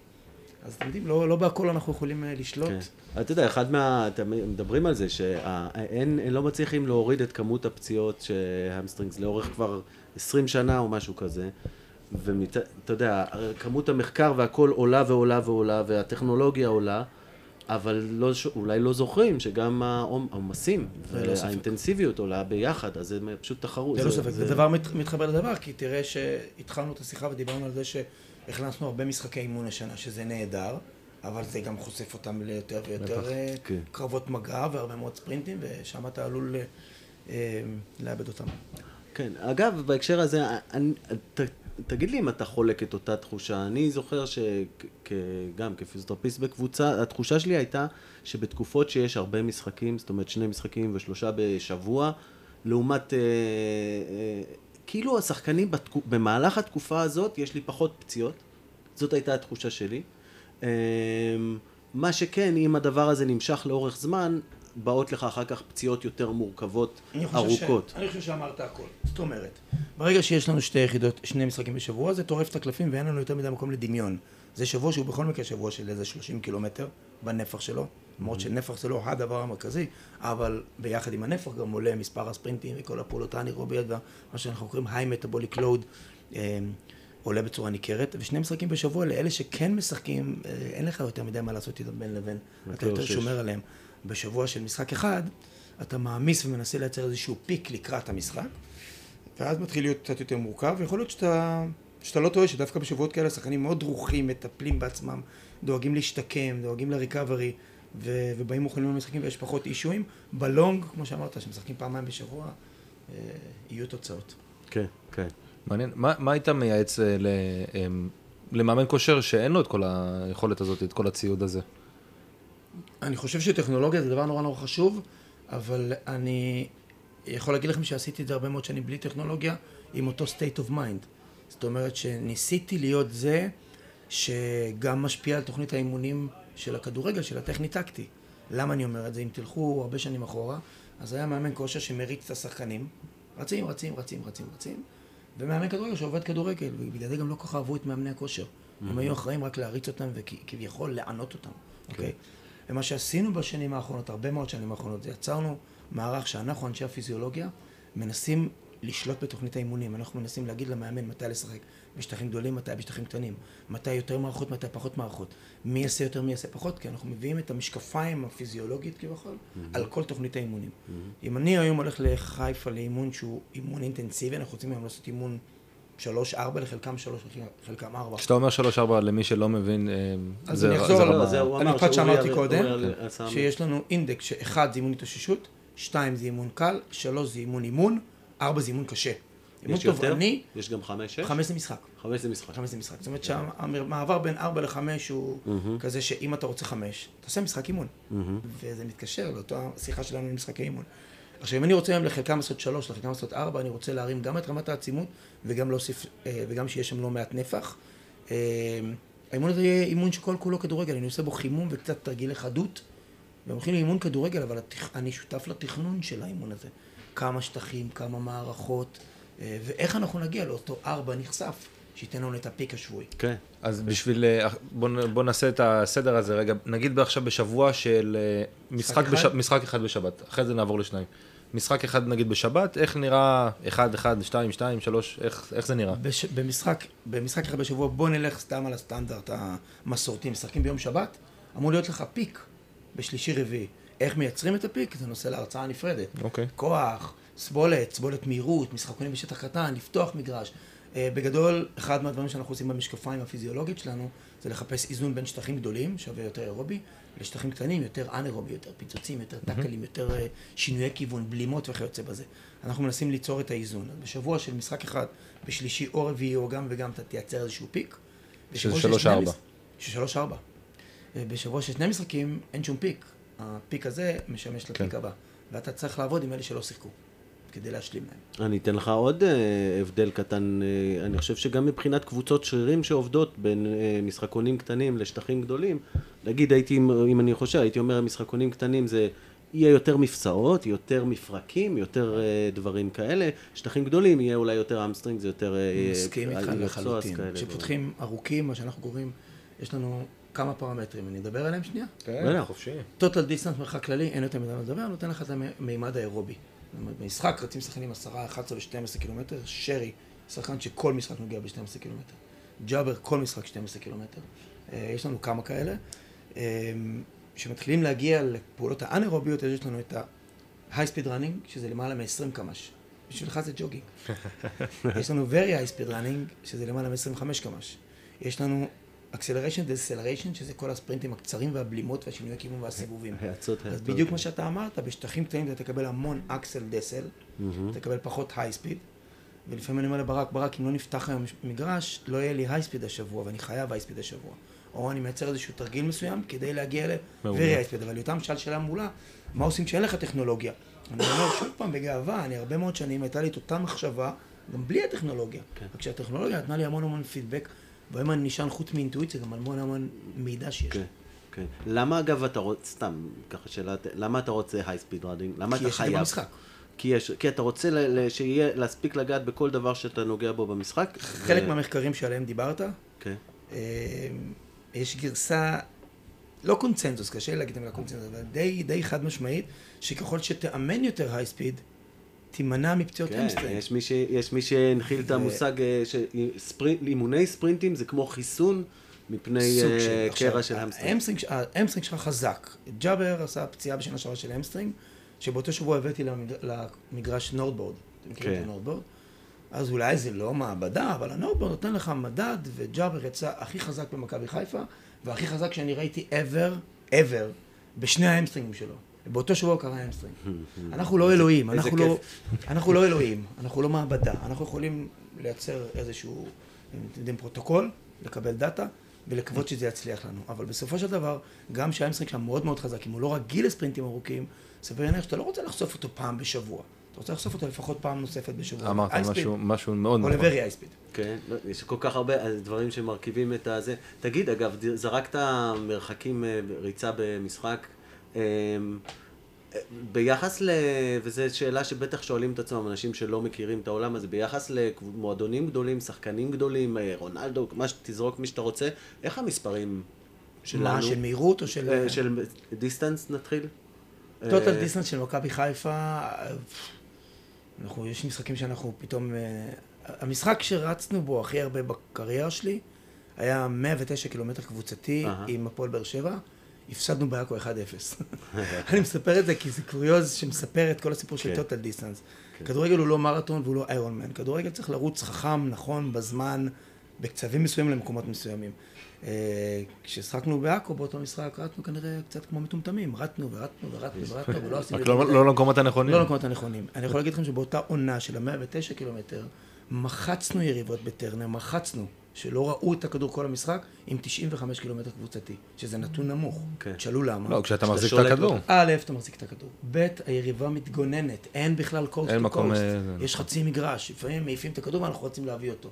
אז אתם יודעים, לא, לא בהכל אנחנו יכולים אה, לשלוט. כן. אתה יודע, אחד מה... אתם מדברים על זה שאין, לא מצליחים להוריד את כמות הפציעות שהמסטרינגס לאורך כבר 20 שנה או משהו כזה. ואתה יודע, כמות המחקר והכל עולה ועולה ועולה, והטכנולוגיה עולה, אבל לא, ש- אולי לא זוכרים שגם העומ- העומסים ספק. והאינטנסיביות עולה ביחד, אז זה פשוט תחרות. ללא ספק, זה דבר מת- מתחבר לדבר, כי תראה שהתחלנו את השיחה ודיברנו על זה שהכנסנו הרבה משחקי אימון השנה, שזה נהדר, אבל זה גם חושף אותם ליותר ויותר בטח, אה, כן. קרבות מגע והרבה מאוד ספרינטים, ושם אתה עלול אה, אה, לאבד אותם. כן, אגב, בהקשר הזה, אני, ת, תגיד לי אם אתה חולק את אותה תחושה. אני זוכר שגם כפיזיותרפיסט בקבוצה, התחושה שלי הייתה שבתקופות שיש הרבה משחקים, זאת אומרת שני משחקים ושלושה בשבוע, לעומת... אה, אה, כאילו השחקנים בתקו, במהלך התקופה הזאת יש לי פחות פציעות, זאת הייתה התחושה שלי. אה, מה שכן, אם הדבר הזה נמשך לאורך זמן, באות לך אחר כך פציעות יותר מורכבות, אני ארוכות. ש... אני חושב שאמרת הכל. זאת אומרת, ברגע שיש לנו שתי יחידות, שני משחקים בשבוע, זה טורף את הקלפים ואין לנו יותר מדי מקום לדמיון. זה שבוע שהוא בכל מקרה שבוע של איזה 30 קילומטר בנפח שלו, למרות שנפח זה לא הדבר המרכזי, אבל ביחד עם הנפח גם עולה מספר הספרינטים וכל הפעולות האנירוביות ומה שאנחנו קוראים היי מטאבוליק לואוד. עולה בצורה ניכרת, ושני משחקים בשבוע לאלה שכן משחקים, אה, אין לך יותר מדי מה לעשות איתם בין לבין, אתה יותר שש. שומר עליהם. בשבוע של משחק אחד, אתה מעמיס ומנסה לייצר איזשהו פיק לקראת המשחק, ואז מתחיל להיות קצת יותר מורכב, ויכול להיות שאתה שאתה לא טועה שדווקא בשבועות כאלה השחקנים מאוד דרוכים, מטפלים בעצמם, דואגים להשתקם, דואגים לריקאברי, ו- ובאים מוכנים למשחקים ויש פחות אישויים. בלונג, כמו שאמרת, שמשחקים פעמיים בשבוע, אה, יהיו תוצאות. כן, כן. מעניין. מה, מה היית מייעץ אה, ל, אה, למאמן כושר שאין לו את כל היכולת הזאת, את כל הציוד הזה? אני חושב שטכנולוגיה זה דבר נורא נורא חשוב, אבל אני יכול להגיד לכם שעשיתי את זה הרבה מאוד שנים בלי טכנולוגיה, עם אותו state of mind. זאת אומרת שניסיתי להיות זה שגם משפיע על תוכנית האימונים של הכדורגל, של הטכני-טקטי. למה אני אומר את זה? אם תלכו הרבה שנים אחורה, אז היה מאמן כושר שמריץ את השחקנים, רצים, רצים, רצים, רצים, רצים, ומאמן כדורגל שעובד כדורגל, ובגלל זה גם לא כל כך אהבו את מאמני הכושר. הם היו אחראים רק להריץ אותם וכביכול לענות אותם, אוקיי? ומה שעשינו בשנים האחרונות, הרבה מאוד שנים האחרונות, זה יצרנו מערך שאנחנו, אנשי הפיזיולוגיה, מנסים לשלוט בתוכנית האימונים. אנחנו מנסים להגיד למאמן מתי לשחק בשטחים גדולים, מתי בשטחים קטנים. מתי יותר מערכות, מתי פחות מערכות. מי יעשה יותר, מי יעשה פחות, כי אנחנו מביאים את המשקפיים הפיזיולוגית כביכול, על כל תוכנית האימונים. אם אני היום הולך לחיפה לאימון שהוא אימון אינטנסיבי, אנחנו רוצים היום לעשות אימון שלוש, ארבע, לחלקם שלוש, לחלקם ארבע. כשאתה אומר שלוש ארבע למי שלא מבין, אה, אז זה- אני אחזור על זה אמר המשפט שאמרתי קודם, שיש לנו אינדקס שאחד זה אימון התאוששות, שתיים זה אימון קל, שלוש זה אימון אימון, ארבע זה אימון קשה. אימון? תובעני, יש גם חמש, שש? חמש זה משחק. חמש זה משחק. חמש זה משחק. זאת אומרת שהמעבר בין ארבע לחמש הוא כזה שאם אתה רוצה חמש, אתה עושה משחק אימון. וזה מתקשר לאותה שיחה שלנו עם משחקי אימון. עכשיו, אם אני רוצה היום לחלקם לעשות שלוש, לחלקם לעשות ארבע, אני רוצה להרים גם את רמת העצימות וגם להוסיף, אה, וגם שיהיה שם לא מעט נפח. אה, האימון הזה יהיה אימון שכל כולו כדורגל, אני עושה בו חימום וקצת תרגילי חדות. והם הולכים לאימון כדורגל, אבל. אני שותף לתכנון של האימון הזה. כמה שטחים, כמה מערכות, ואיך אנחנו נגיע לאותו ארבע נכסף, שייתן לנו את הפיק השבועי. כן. אז בשביל, אה, בוא, נ- בוא נעשה את הסדר הזה רגע, נגיד עכשיו בשבוע של אה, משחק, אחד? בש, משחק אחד בשבת, אחרי זה נעבור לשניים. משחק אחד נגיד בשבת, איך נראה 1, 1, 2, 2, 3, איך, איך זה נראה? בש... במשחק, במשחק אחד בשבוע, בוא נלך סתם על הסטנדרט המסורתי, משחקים ביום שבת, אמור להיות לך פיק בשלישי רביעי. איך מייצרים את הפיק? זה נושא להרצאה נפרדת. אוקיי. כוח, סבולת, סבולת מהירות, משחקונים בשטח קטן, לפתוח מגרש. אה, בגדול, אחד מהדברים שאנחנו עושים במשקפיים הפיזיולוגית שלנו, זה לחפש איזון בין שטחים גדולים, שווה יותר אירובי, לשטחים קטנים, יותר אנאירובי, יותר פיצוצים, יותר טאקלים, יותר אה, שינויי כיוון, בלימות וכיוצא בזה. אנחנו מנסים ליצור את האיזון. בשבוע של משחק אחד, בשלישי או רביעי או גם וגם, אתה תייצר איזשהו פיק. של שלוש ארבע. שלוש ארבע. אה, בשבוע של שני משחקים אין שום פיק. הפיק הזה משמש לפיק כן. הבא. ואתה צריך לעבוד עם אלה שלא שיחקו, כדי להשלים להם. אני אתן לך עוד אה, הבדל קטן, אה, אני חושב שגם מבחינת קבוצות שרירים שעובדות בין אה, משחקונים קטנים לשטחים גדולים, נגיד הייתי, אם אני חושב, הייתי אומר משחקונים קטנים זה יהיה יותר מפסעות, יותר מפרקים, יותר דברים כאלה, שטחים גדולים יהיה אולי יותר hamstring, זה יותר... מסכים איתך לחלוטין. כשפותחים ארוכים, מה שאנחנו קוראים, יש לנו כמה פרמטרים, אני אדבר עליהם שנייה? כן. חופשי. total distance מרחק כללי, אין יותר מדי מה לדבר, נותן לך את המימד האירובי. במשחק רצים שחקנים 10, 11 ו-12 קילומטר, שרי, שחקן שכל משחק נוגע ב-12 קילומטר. ג'אבר, כל משחק 12 קילומטר. אה, יש לנו כמה כאלה. אה, כשמתחילים להגיע לפעולות האנאירוביות, יש לנו את ה-high speed running, שזה למעלה מ-20 קמ"ש. בשבילך זה ג'וגינג. יש לנו very high speed running, שזה למעלה מ-25 קמ"ש. יש לנו acceleration deceleration, שזה כל הספרינטים הקצרים והבלימות והשינויי כיוון והסיבובים. האצות, אז. בדיוק מה שאתה אמרת, בשטחים קטנים אתה תקבל המון אקסל דסל, אתה תקבל פחות היי ספיד, ולפעמים אני אומר לברק, ברק, אם לא נפתח היום מגרש, לא יהיה לי היי ספיד השבוע, ואני חייב היי ספיד השבוע. או אני מייצר איזשהו תרגיל מסוים כדי להגיע. ל-very היי ספיד, אבל יותם שאל שאלה מעולה, מה עושים כשאין לך טכנולוגיה? אני אומר שוב פעם בגאווה, אני הרבה מאוד שנים הייתה לי את אותה מחשבה, גם בלי הטכנולוגיה. כן. רק שהטכנולוגיה נתנה לי המון המון פידבק, והיום אני נשען חוץ מאינטואיציה, גם המון המון מידע שיש. כן, כן. למה אגב אתה רוצה, סתם, ככה שאלה, למה אתה רוצה high speed running? למה כי אתה יש את זה חייב? במשחק. כי, יש, כי אתה רוצה ל, ל, שיהיה, להספיק לגעת בכל דבר שאתה נוגע בו במשחק? חלק ו- מהמחקרים שעליהם דיברת, כן. אה, יש גרסה, לא קונצנזוס, קשה להגיד את המילה קונצנזוס, אבל די, די חד משמעית, שככל שתאמן יותר high speed, תימנע מפציעות כן, hamstring. יש מי, ש, יש מי שהנחיל את ו- המושג אה, שאימוני ספרינטים זה כמו חיסון מפני של, קרע של hamstring. ה hamstring, שלך חזק. ג'אבר עשה פציעה בשנה שעברה של hamstring, שבאותו שבוע הבאתי למג- למגרש NordBord. אתם מכירים כן. את ה NordBord? אז אולי זה לא מעבדה, אבל ה NordBord נותן לך מדד, וג'אבר יצא הכי חזק במכבי חיפה, והכי חזק שאני ראיתי ever, ever, בשני ה hamstring ים שלו. באותו שבוע קרה ה hamstring. אנחנו לא אלוהים, אנחנו לא, אנחנו לא אלוהים, אנחנו לא מעבדה. אנחנו יכולים לייצר איזשהו, אם אתם יודעים, פרוטוקול, לקבל data, ולקוות שזה יצליח לנו. אבל בסופו של דבר, גם שהאמסטרינג שם מאוד מאוד חזק, אם הוא לא רגיל לספרינטים ארוכים, סביר להניח שאתה לא רוצה לחשוף אותו פעם בשבוע. אתה רוצה לחשוף אותו לפחות פעם נוספת בשבוע. אמרת משהו- משהו מאוד או נכון. high speed. כן, לא, יש כל כך הרבה דברים שמרכיבים את הזה. תגיד, אגב, זרקת מרחקים אה, ריצה במשחק. אה, אה, ביחס ל... וזו שאלה שבטח שואלים את עצמם אנשים שלא מכירים את העולם הזה, ביחס למועדונים גדולים, שחקנים גדולים, אה, רונלדו, מה שתזרוק מי שאתה רוצה, איך המספרים שלנו? מה, של מהירות או של... אה, של distance נתחיל? total אה, distance של מכבי חיפה, אנחנו, יש משחקים שאנחנו פתאום... אה, המשחק שרצנו בו הכי הרבה בקריירה שלי היה 109 קילומטר קבוצתי. עם הפועל באר שבע. הפסדנו בעכו 1-0. אני מספר את זה כי זה קוריוז שמספר את כל הסיפור של כן. total distance. כדורגל הוא לא מרתון והוא לא Iron Man. כדורגל צריך לרוץ חכם, נכון, בזמן, בקצבים מסוימים למקומות מסוימים. אה, כששחקנו בעכו באותו משחק, רצנו כנראה קצת כמו מטומטמים. רצנו ורצנו ורצנו ורצנו ולא עשינו... רק לא. לא למקומות הנכונים. לא למקומות הנכונים. אני יכול להגיד לכם שבאותה עונה של ה-109 קילומטר, מחצנו יריבות בטרנר, מחצנו, שלא ראו את הכדור כל המשחק, עם 95 קילומטר קבוצתי, שזה נתון נמוך. כן. תשאלו למה. לא, כשאתה שאתה מחזיק את הכדור. א', אתה מחזיק את הכדור. ב', היריבה מתגוננת, אין בכלל coast to coast. אה, יש חצי מגרש, לפעמים מעיפים את הכדור ואנחנו רוצים להביא אותו.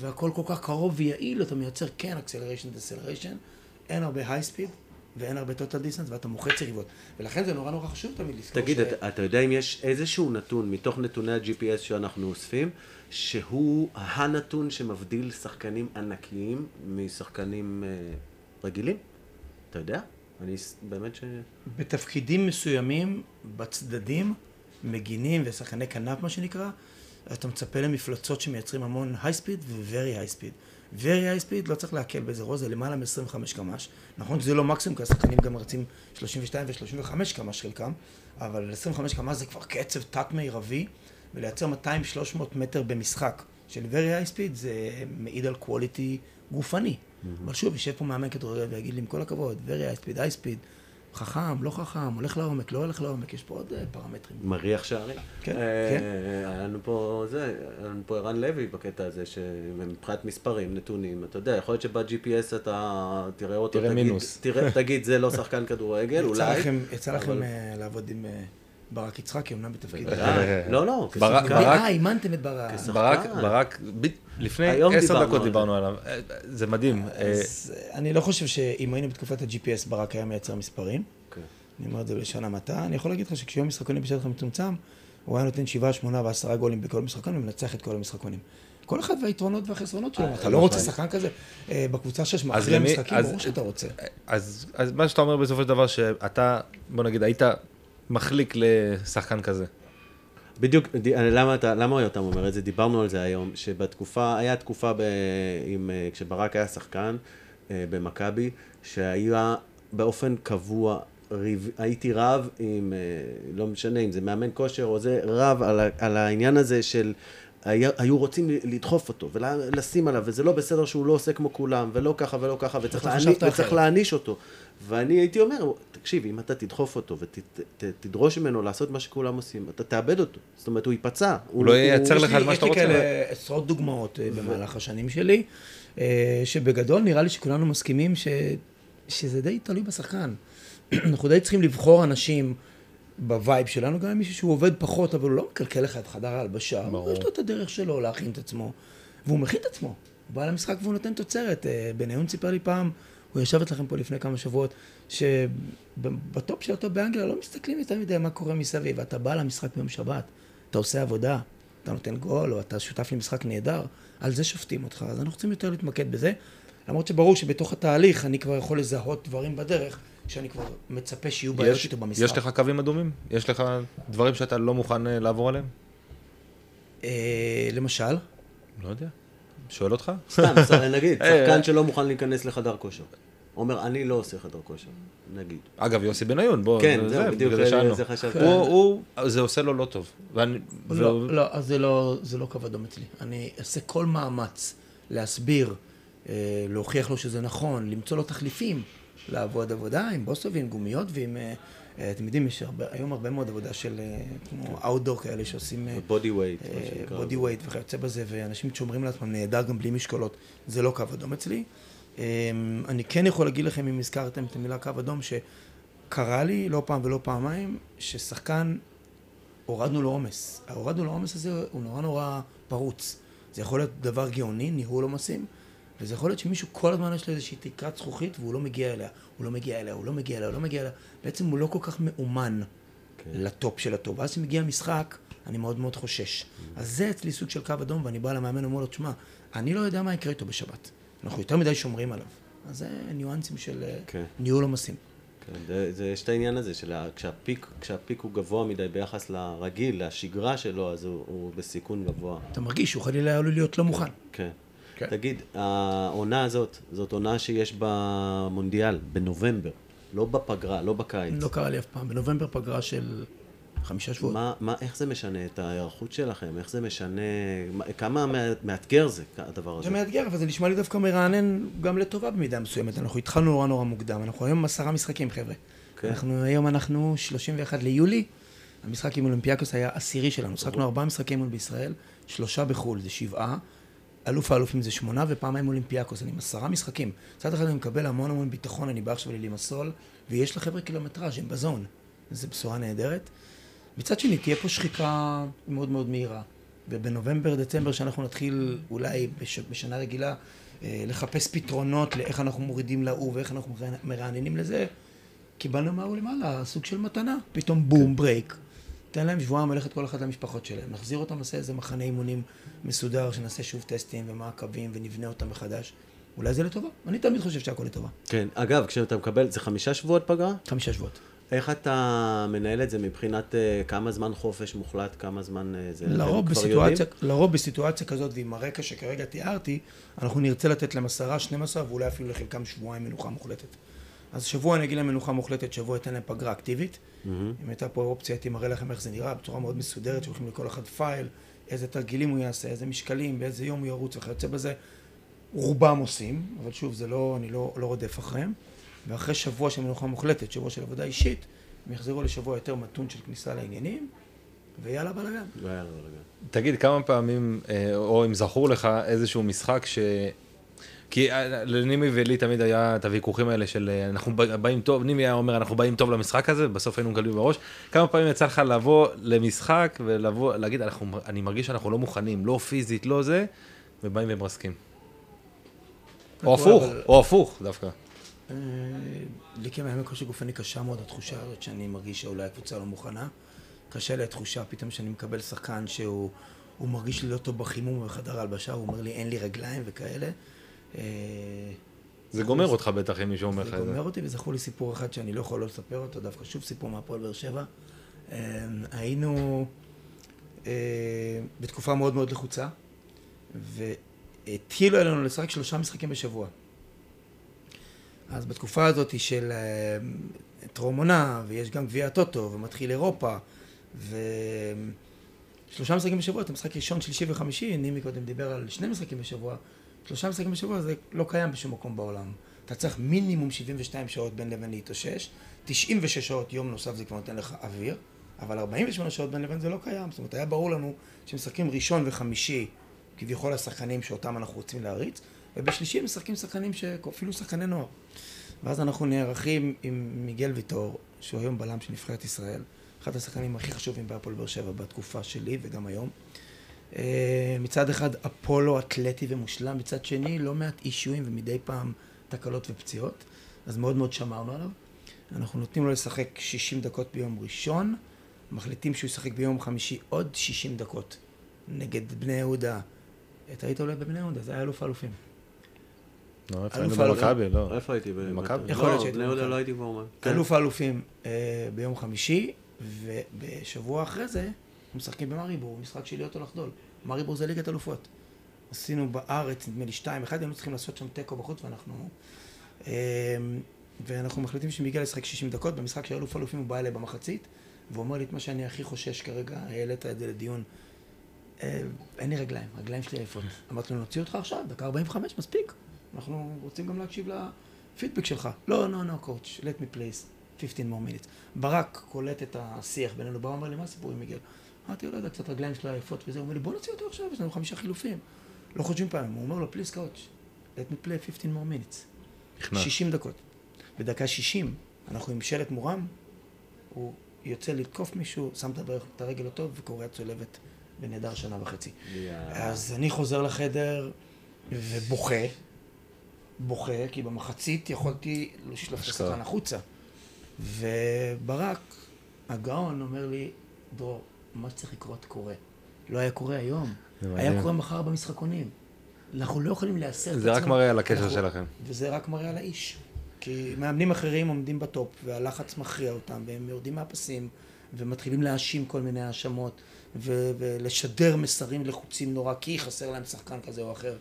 והכל כל כך קרוב ויעיל, אתה מייצר כן acceleration deceleration, אין הרבה high speed ואין הרבה total distance ואתה מוחץ יריבות. ולכן זה נורא נורא חשוב תמיד לזכור תגיד, אתה, אתה יודע אם יש איזשהו נתון מתוך נתוני ה-GPS שאנחנו אוספים, שהוא הנתון שמבדיל שחקנים ענקיים משחקנים אה, רגילים? אתה יודע? אני באמת ש... בתפקידים מסוימים, בצדדים, מגינים ושחקני כנף מה שנקרא, אתה מצפה למפלצות שמייצרים המון high speed ו-very high speed. very high speed לא צריך להקל בזה ראש, זה למעלה מ-25 קמ"ש. נכון שזה לא מקסימום, כי השחקנים גם רצים 32 ו-35 קמ"ש חלקם, אבל 25 קמ"ש זה כבר קצב תת-מירבי, ולייצר 200-300 מטר במשחק של very high speed זה מעיד על quality גופני. אבל שוב, יושב פה מאמן כדורגל ויגיד לי, עם כל הכבוד, very high speed, high speed, חכם, לא חכם, הולך לעומק, לא הולך לעומק, יש פה עוד אה, פרמטרים. מריח שערים. כן, אה, כן. היה לנו פה זה, היה לנו פה ערן לוי בקטע הזה, שמבחינת מספרים, נתונים, אתה יודע, יכול להיות שב-GPS אתה תראה אותו, תראה תגיד, מינוס. תגיד, זה לא שחקן כדורגל, אולי. יצא לכם אה, לעבוד עם ברק יצחקי, אמנם בתפקיד. לא, לא, כשחקן. אה, אימנתם את ברק. ברק, ברק, לפני עשר דקות דיברנו עליו. אה, זה מדהים. אה, אה, אני לא חושב שאם היינו בתקופת ה-GPS ברק היה מייצר מספרים. כן. אני אומר את זה בלשון המעטה. אני יכול להגיד לך שכשיום משחקונים בשטח מצומצם, הוא היה נותן שבעה, שמונה ועשרה גולים בכל משחקון ומנצח את כל המשחקונים. כל אחד והיתרונות והחסרונות שלו. אתה לא רוצה שחקן כזה בקבוצה שלך אז שמכריע למי- משחקים, אז- ברור שאתה רוצה. אז, אז מה שאתה אומר בסופו של דבר, שאתה, בוא נגיד, היית מחליק לשחקן כזה. בדיוק, ד- למה, אתה, למה יותם אומר את זה? דיברנו על זה היום, שבתקופה, היה תקופה ב, עם, אה, כשברק היה שחקן אה, במכבי, שהיה באופן קבוע, ריב, הייתי רב עם, אה, לא משנה אם זה מאמן כושר או זה, רב על, על העניין הזה של... היה, היו רוצים לדחוף אותו ולשים עליו, וזה לא בסדר שהוא לא עושה כמו כולם, ולא ככה ולא ככה, וצריך, חשבת וצריך. להעניש אותו. ואני הייתי אומר, תקשיב, אם אתה תדחוף אותו ותדרוש ממנו לעשות מה שכולם עושים, אתה תאבד אותו. זאת אומרת, הוא ייפצע. הוא לא ייצר יש לך את מה שאתה יש רוצה. לי כאלה עשרות דוגמאות אה, במהלך השנים שלי, אה, שבגדול נראה לי שכולנו מסכימים ש... שזה די תלוי בשחקן. אנחנו די צריכים לבחור אנשים ב vibe שלנו, גם אם מישהו שהוא עובד פחות, אבל הוא לא מקלקל לך את חדר ההלבשה. ברור. יש לו את הדרך שלו להכין את עצמו, והוא מכין את עצמו. הוא בא למשחק והוא נותן תוצרת. אה, בניון סיפר לי פעם, הוא ישב אצלכם פה לפני כמה שבועות, שב top של ה top באנגליה לא מסתכלים יותר מדי מה קורה מסביב. אתה בא למשחק ביום שבת, אתה עושה עבודה, אתה נותן גול, או אתה שותף למשחק נהדר, על זה שופטים אותך. אז אנחנו רוצים יותר להתמקד בזה. למרות שברור שבתוך התהליך אני כבר יכול לזהות דברים בדרך, שאני כבר מצפה שיהיו בעיות יש, איתו במשחק. יש לך קווים אדומים? יש לך דברים שאתה לא מוכן אה, לעבור עליהם? אה, למשל, לא יודע. שואל אותך? סתם, נגיד, אה, שחקן שלא מוכן להיכנס לחדר כושר. אומר, אני לא עושה חדר כושר, נגיד. אגב, יוסי בניון, בוא, כן, זה- זהו, זה, בדיוק זה חשבתי. הוא, זה עושה לו לא טוב. לא, לא, אז זה לא, זה לא קו אדום אצלי. אני אעשה כל מאמץ להסביר, להוכיח לו שזה נכון, למצוא לו תחליפים, לעבוד עבודה עם בוסו ועם גומיות ועם... אה, אה, אתם יודעים, יש הרבה, היום הרבה מאוד עבודה של אה, כמו אאוטדור כאלה שעושים בודי ווייט, מה שנקרא. בודי ווייט וכיוצא בזה, ואנשים שומרים לעצמם נהדר גם בלי משקולות, זה לא קו אדום אצלי. אה, אני כן יכול להגיד לכם, אם הזכרתם את המילה קו אדום, שקרה לי לא פעם ולא פעמיים, ששחקן הורדנו לו עומס. ההורדנו לו עומס הזה הוא נורא נורא פרוץ. זה יכול להיות דבר גאוני, ניהול עומסים, וזה יכול להיות שמישהו כל הזמן יש לו איזושהי תקרת זכוכית והוא לא מגיע אליה, הוא לא מגיע אליה, הוא לא מגיע אליה, הוא לא מגיע אליה. בעצם הוא לא כל כך מאומן כן. ל top של ה top. ואז כשמגיע משחק, אני מאוד מאוד חושש. אז זה אצלי סוג של קו אדום, ואני בא למאמן ואומר לו, תשמע, אני לא יודע מה יקרה איתו בשבת. אנחנו יותר מדי שומרים עליו. אז זה ניואנסים של אה, כן. ניהול עומסים. כן, זה, זה, יש את העניין הזה של כשה peak, כשה peak הוא גבוה מדי ביחס לרגיל, לשגרה שלו, אז הוא, הוא בסיכון גבוה. אתה מרגיש שהוא חלילה עלול להיות לא מוכן. כן. כן. תגיד, העונה הזאת, זאת עונה שיש בה מונדיאל, בנובמבר, לא בפגרה, לא בקיץ. לא קרה לי אף פעם. בנובמבר פגרה של חמישה שבועות. מה, מה, איך זה משנה את ההיערכות שלכם? איך זה משנה, מה- כמה מה- מאתגר זה, הדבר הזה? זה מאתגר, אבל זה נשמע לי דווקא מרענן גם לטובה במידה מסוימת. אנחנו התחלנו נורא נורא מוקדם, אנחנו היום עשרה משחקים, חבר'ה. כן. אנחנו, היום אנחנו 31 ליולי, המשחק עם אולימפיאקוס היה עשירי שלנו. שחקנו ארבעה משחקי אימון בישראל, שלושה בחו"ל, זה שבעה. אלוף האלופים זה שמונה, ופעמיים אולימפיאקוס. אני עם עשרה משחקים. מצד אחד אני מקבל המון המון ביטחון, אני בא עכשיו ללימסול, ויש לחבר'ה קילומטראז', הם בזון. זו בשורה נהדרת. מצד שני, תהיה פה שחיקה מאוד מאוד מהירה. ובנובמבר, דצמבר, שאנחנו נתחיל אולי בש, בשנה רגילה אה, לחפש פתרונות לאיך אנחנו מורידים להוא ואיך אנחנו מרעננים לזה, קיבלנו מההוא למעלה סוג של מתנה. פתאום בום, ברייק. תן להם שבועיים ללכת כל אחד למשפחות שלהם. נחזיר אותם, נעשה איזה מחנה אימונים מסודר, שנעשה שוב טסטים ומעקבים ונבנה אותם מחדש. אולי זה לטובה. אני תמיד חושב שהכל לטובה. כן, אגב, כשאתה מקבל, זה חמישה שבועות פגרה? חמישה שבועות. איך אתה מנהל את זה מבחינת אה, כמה זמן חופש מוחלט, כמה זמן אה, זה? לרוב בסיטואציה? לרוב בסיטואציה כזאת ועם הרקע שכרגע תיארתי, אנחנו נרצה לתת להם עשרה, 12 ואולי אפילו לחלקם שבועיים מנוחה מוחלטת. אז שבוע אני אגיד להם מנוחה מוחלטת, שבוע אתן להם פגרה אקטיבית. אם הייתה פה אופציה, הייתי מראה לכם איך זה נראה, בצורה מאוד מסודרת, שהולכים לכל אחד פייל, איזה תרגילים הוא יעשה, איזה משקלים, באיזה יום הוא ירוץ וכיוצא בזה. רובם עושים, אבל שוב, זה לא, אני לא, לא רודף אחריהם. ואחרי שבוע של מנוחה מוחלטת, שבוע של עבודה אישית, הם יחזרו לשבוע יותר מתון של כניסה לעניינים, ויאללה בלאגן. לא. תגיד, כמה פעמים, אה, או אם זכור לך איזשהו משחק ש... כי אה, לנימי ולי תמיד היה את הוויכוחים האלה של אה, אנחנו בא- באים טוב, נימי היה אומר אנחנו באים טוב למשחק הזה, בסוף היינו מקבלים בראש. כמה פעמים יצא לך לבוא למשחק ולבוא, להגיד, אנחנו, אני מרגיש שאנחנו לא מוכנים, לא פיזית, לא זה, ובאים ומרסקים. או אבל- הפוך, או הפוך דווקא. אה, לי כמאמן כושר גופני קשה מאוד התחושה הזאת שאני מרגיש שאולי הקבוצה לא מוכנה. קשה לי התחושה פתאום שאני מקבל שחקן שהוא הוא מרגיש לי לא טוב בחימום בחדר ההלבשה, הוא אומר לי אין לי רגליים וכאלה. אה, זה גומר אותך בטח אם מישהו אומר לך זה את זה. גומר אותי וזכור לי סיפור אחד שאני לא יכול לא לספר אותו, דווקא שוב סיפור מהפועל באר שבע. אה, היינו אה, בתקופה מאוד מאוד לחוצה, והטילו עלינו לשחק שלושה משחקים בשבוע. אז בתקופה הזאת של טרום עונה, ויש גם גביע הטוטו, ומתחיל אירופה, ושלושה משחקים בשבוע, אתה משחק ראשון, שלישי וחמישי, נימי קודם דיבר על שני משחקים בשבוע, שלושה משחקים בשבוע זה לא קיים בשום מקום בעולם. אתה צריך מינימום 72 שעות בין לבין להתאושש, 96 שעות יום נוסף זה כבר נותן לך אוויר, אבל 48 שעות בין לבין זה לא קיים. זאת אומרת, היה ברור לנו שמשחקים ראשון וחמישי, כביכול השחקנים שאותם אנחנו רוצים להריץ, ובשלישי משחקים שחקנים שאפילו שחקני נוער. ואז אנחנו נערכים עם מיגל ויטור, שהוא היום בלם של נבחרת ישראל, אחד השחקנים הכי חשובים בהפועל באר שבע בתקופה שלי וגם היום. אה, מצד אחד אפולו אתלטי ומושלם, מצד שני לא מעט אישויים ומדי פעם תקלות ופציעות, אז מאוד מאוד שמרנו עליו. אנחנו נותנים לו לשחק 60 דקות ביום ראשון, מחליטים שהוא ישחק ביום חמישי עוד 60 דקות נגד בני יהודה. אתה היית אולי בבני יהודה, זה היה אלוף האלופים. לא, איפה אלוף היינו. במכבי, לא. איפה הייתי? במכבי? יכול להיות לא, שהייתי בני יהודה במכבי. לא הייתי כבר אומר. אלוף האלופים אה, ביום חמישי, ובשבוע אחרי זה אנחנו משחקים במריבור, משחק של להיות או לחדול. מריבור זה ליגת אלופות. עשינו בארץ, נדמה לי שתיים, אחד, היינו צריכים לעשות שם תיקו בחוץ, ואנחנו אמ, ואנחנו מחליטים שמיגל ישחק 60 דקות, במשחק של אלוף אלופים הוא בא אליי במחצית, והוא אומר לי את מה שאני הכי חושש כרגע, העלית את זה לדיון. "אה, אין לי רגליים, רגליים שלי עייפות. אמרתי לו, נוציא אותך עכשיו, דקה 45, מספיק. אנחנו רוצים גם להקשיב לפידבק שלך. לא, לא, לא, coach, let me play 15 more minutes. ברק קולט את השיח בינינו, בא ואומר לי, מה הסיפור עם מיגל? אמרתי לו, לא יודע, קצת רגליים שלו עייפות וזה, הוא אומר לי, בוא נוציא אותו עכשיו, יש לנו חמישה חילופים. לא חושבים פעם, הוא אומר לו, please coach, let me play 15 more minutes. נכנס. 60 דקות. בדקה 60, אנחנו עם שלט מורם, הוא יוצא לתקוף מישהו, שם את הרגל הטוב וקורע צולבת ונעדר שנה וחצי. אז אני חוזר לחדר ובוכה, בוכה, כי במחצית יכולתי לשלוף את. השחקן החוצה. וברק, הגאון, אומר לי, דרור, מה שצריך לקרות קורה. לא היה קורה היום, היה. קורה מחר במשחקונים. אנחנו לא יכולים להסר את עצמנו. זה רק מראה על הקשר אנחנו- שלכם. וזה רק מראה על האיש. כי מאמנים אחרים עומדים בטופ, והלחץ מכריע אותם, והם יורדים מהפסים, ומתחילים להאשים כל מיני האשמות, ו- ולשדר מסרים לחוצים נורא, כי חסר להם שחקן כזה או אחר.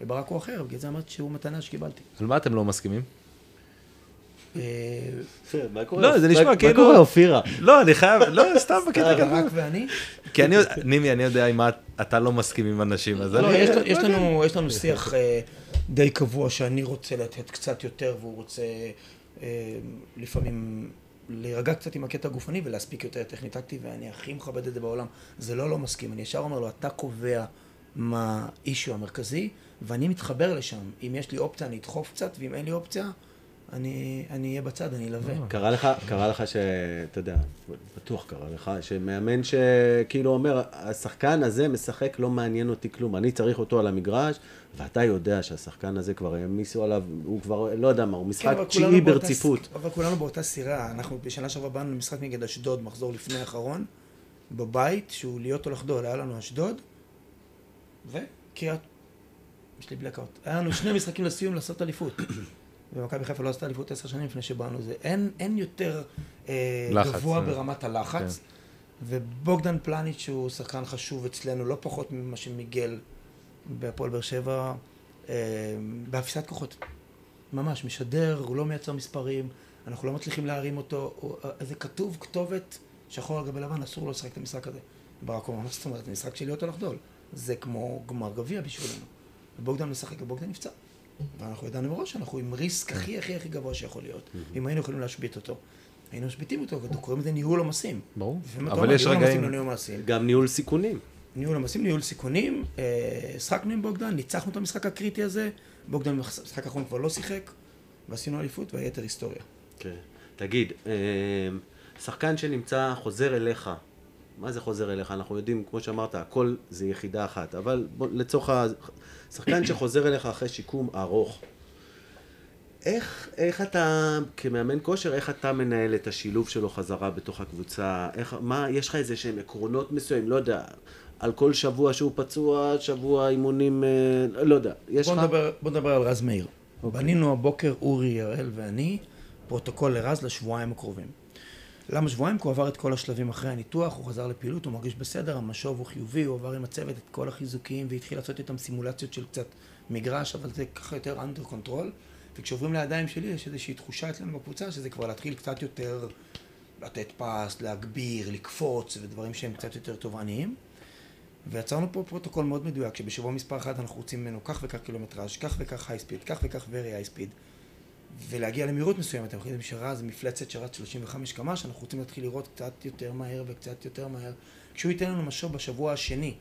וברק הוא אחר, בגלל זה אמרתי שהוא מתנה שקיבלתי. על מה אתם לא מסכימים? לא, זה נשמע כאילו- מה קורה, אופירה? לא, אני חייב, לא, סתם בקטע ברק גדול. ואני? כי אני, יודע- נימי, אני יודע אם את- אתה לא מסכים עם אנשים, אז לא, אני... יש, יש, לנו, יש לנו שיח אה, די קבוע שאני רוצה לתת קצת יותר והוא רוצה אה, לפעמים להירגע קצת עם הקטע הגופני ולהספיק יותר טכני טקטי ואני הכי מכבד את זה בעולם. זה לא לא מסכים, אני ישר אומר לו, אתה קובע מה האישיו המרכזי ואני מתחבר לשם. אם יש לי אופציה אני אדחוף קצת ואם אין לי אופציה אני אני אהיה בצד, אני אלווה. קרה לך, קרה לך שאתה יודע, בטוח קרה לך, שמאמן שכאילו אומר, השחקן הזה משחק, לא מעניין אותי כלום, אני צריך אותו על המגרש, ואתה יודע שהשחקן הזה כבר העמיסו עליו, הוא כבר, לא יודע מה, הוא כן, משחק אבל תשיעי ברציפות. אבל כולנו באותה סירה. אנחנו בשנה שעברה באנו למשחק נגד אשדוד, מחזור לפני האחרון, בבית, שהוא להיות או לחדול. היה לנו אשדוד, וקריית... יש לי בלקאוט. היה לנו שני משחקים לסיום לעשות אליפות. ומכבי חיפה לא עשתה אליפות עשר שנים לפני שבאנו. זה אין, אין יותר אה, לחץ, גבוה אה. ברמת הלחץ. ובוגדן פלניץ' שהוא שחקן חשוב אצלנו, לא פחות ממה שמיגל בהפועל באר שבע, אה, באפיסת כוחות. ממש, משדר, הוא לא מייצר מספרים, אנחנו לא מצליחים להרים אותו, הוא, אה, זה כתוב כתובת שחור על גבי לבן, אסור לו לשחק את המשחק הזה. ברק אומר, מה זאת אומרת, זה משחק של להיות או לחדול. זה כמו גמר גביע בשבילנו. ובוגדן משחק ובוגדן נפצע. ואנחנו ידענו מראש שאנחנו עם ריסק הכי הכי הכי גבוה שיכול להיות. אם היינו יכולים להשבית אותו, היינו משביתים אותו, וקוראים לזה ניהול עומסים. ברור. אבל יש רגעים- לא. גם ניהול סיכונים. ניהול עומסים, ניהול סיכונים, אה, שחקנו עם בוגדן, ניצחנו את המשחק הקריטי הזה, בוגדן במשחק האחרון כבר לא שיחק, ועשינו אליפות והיתר היסטוריה. כן. תגיד, אה, שחקן שנמצא, חוזר אליך, מה זה חוזר אליך? אנחנו יודעים, כמו שאמרת, הכל זה יחידה אחת, אבל בוא, לצורך ה... שחקן שחוזר אליך אחרי שיקום ארוך, איך, איך אתה, כמאמן כושר, איך אתה מנהל את השילוב שלו חזרה בתוך הקבוצה? איך, מה, יש לך איזה שהם עקרונות מסוימים, לא יודע, על כל שבוע שהוא פצוע, שבוע אימונים, אה, לא יודע, יש בוא לך... נדבר, בוא נדבר על רז מאיר. בנינו הבוקר, אורי, הראל ואני, פרוטוקול לרז לשבועיים הקרובים. למה שבועיים? כי הוא עבר את כל השלבים אחרי הניתוח, הוא חזר לפעילות, הוא מרגיש בסדר, המשוב הוא חיובי, הוא עבר עם הצוות את כל החיזוקים והתחיל לעשות איתם סימולציות של קצת מגרש, אבל זה ככה יותר under control. וכשעוברים לידיים שלי יש איזושהי תחושה אצלנו בקבוצה שזה כבר להתחיל קצת יותר לתת פס, להגביר, לקפוץ ודברים שהם קצת יותר תובעניים. ויצרנו פה פרוטוקול מאוד מדויק, שבשבוע מספר אחת אנחנו רוצים ממנו כך וכך קילומטראז', כך וכך high speed, כך וכך very high speed, ולהגיע למהירות מסוימת. אתם יודעים שרז מפלצת שרץ 35 קמ"ש, אנחנו רוצים להתחיל לראות קצת יותר מהר וקצת יותר מהר. כשהוא ייתן לנו משוב בשבוע השני,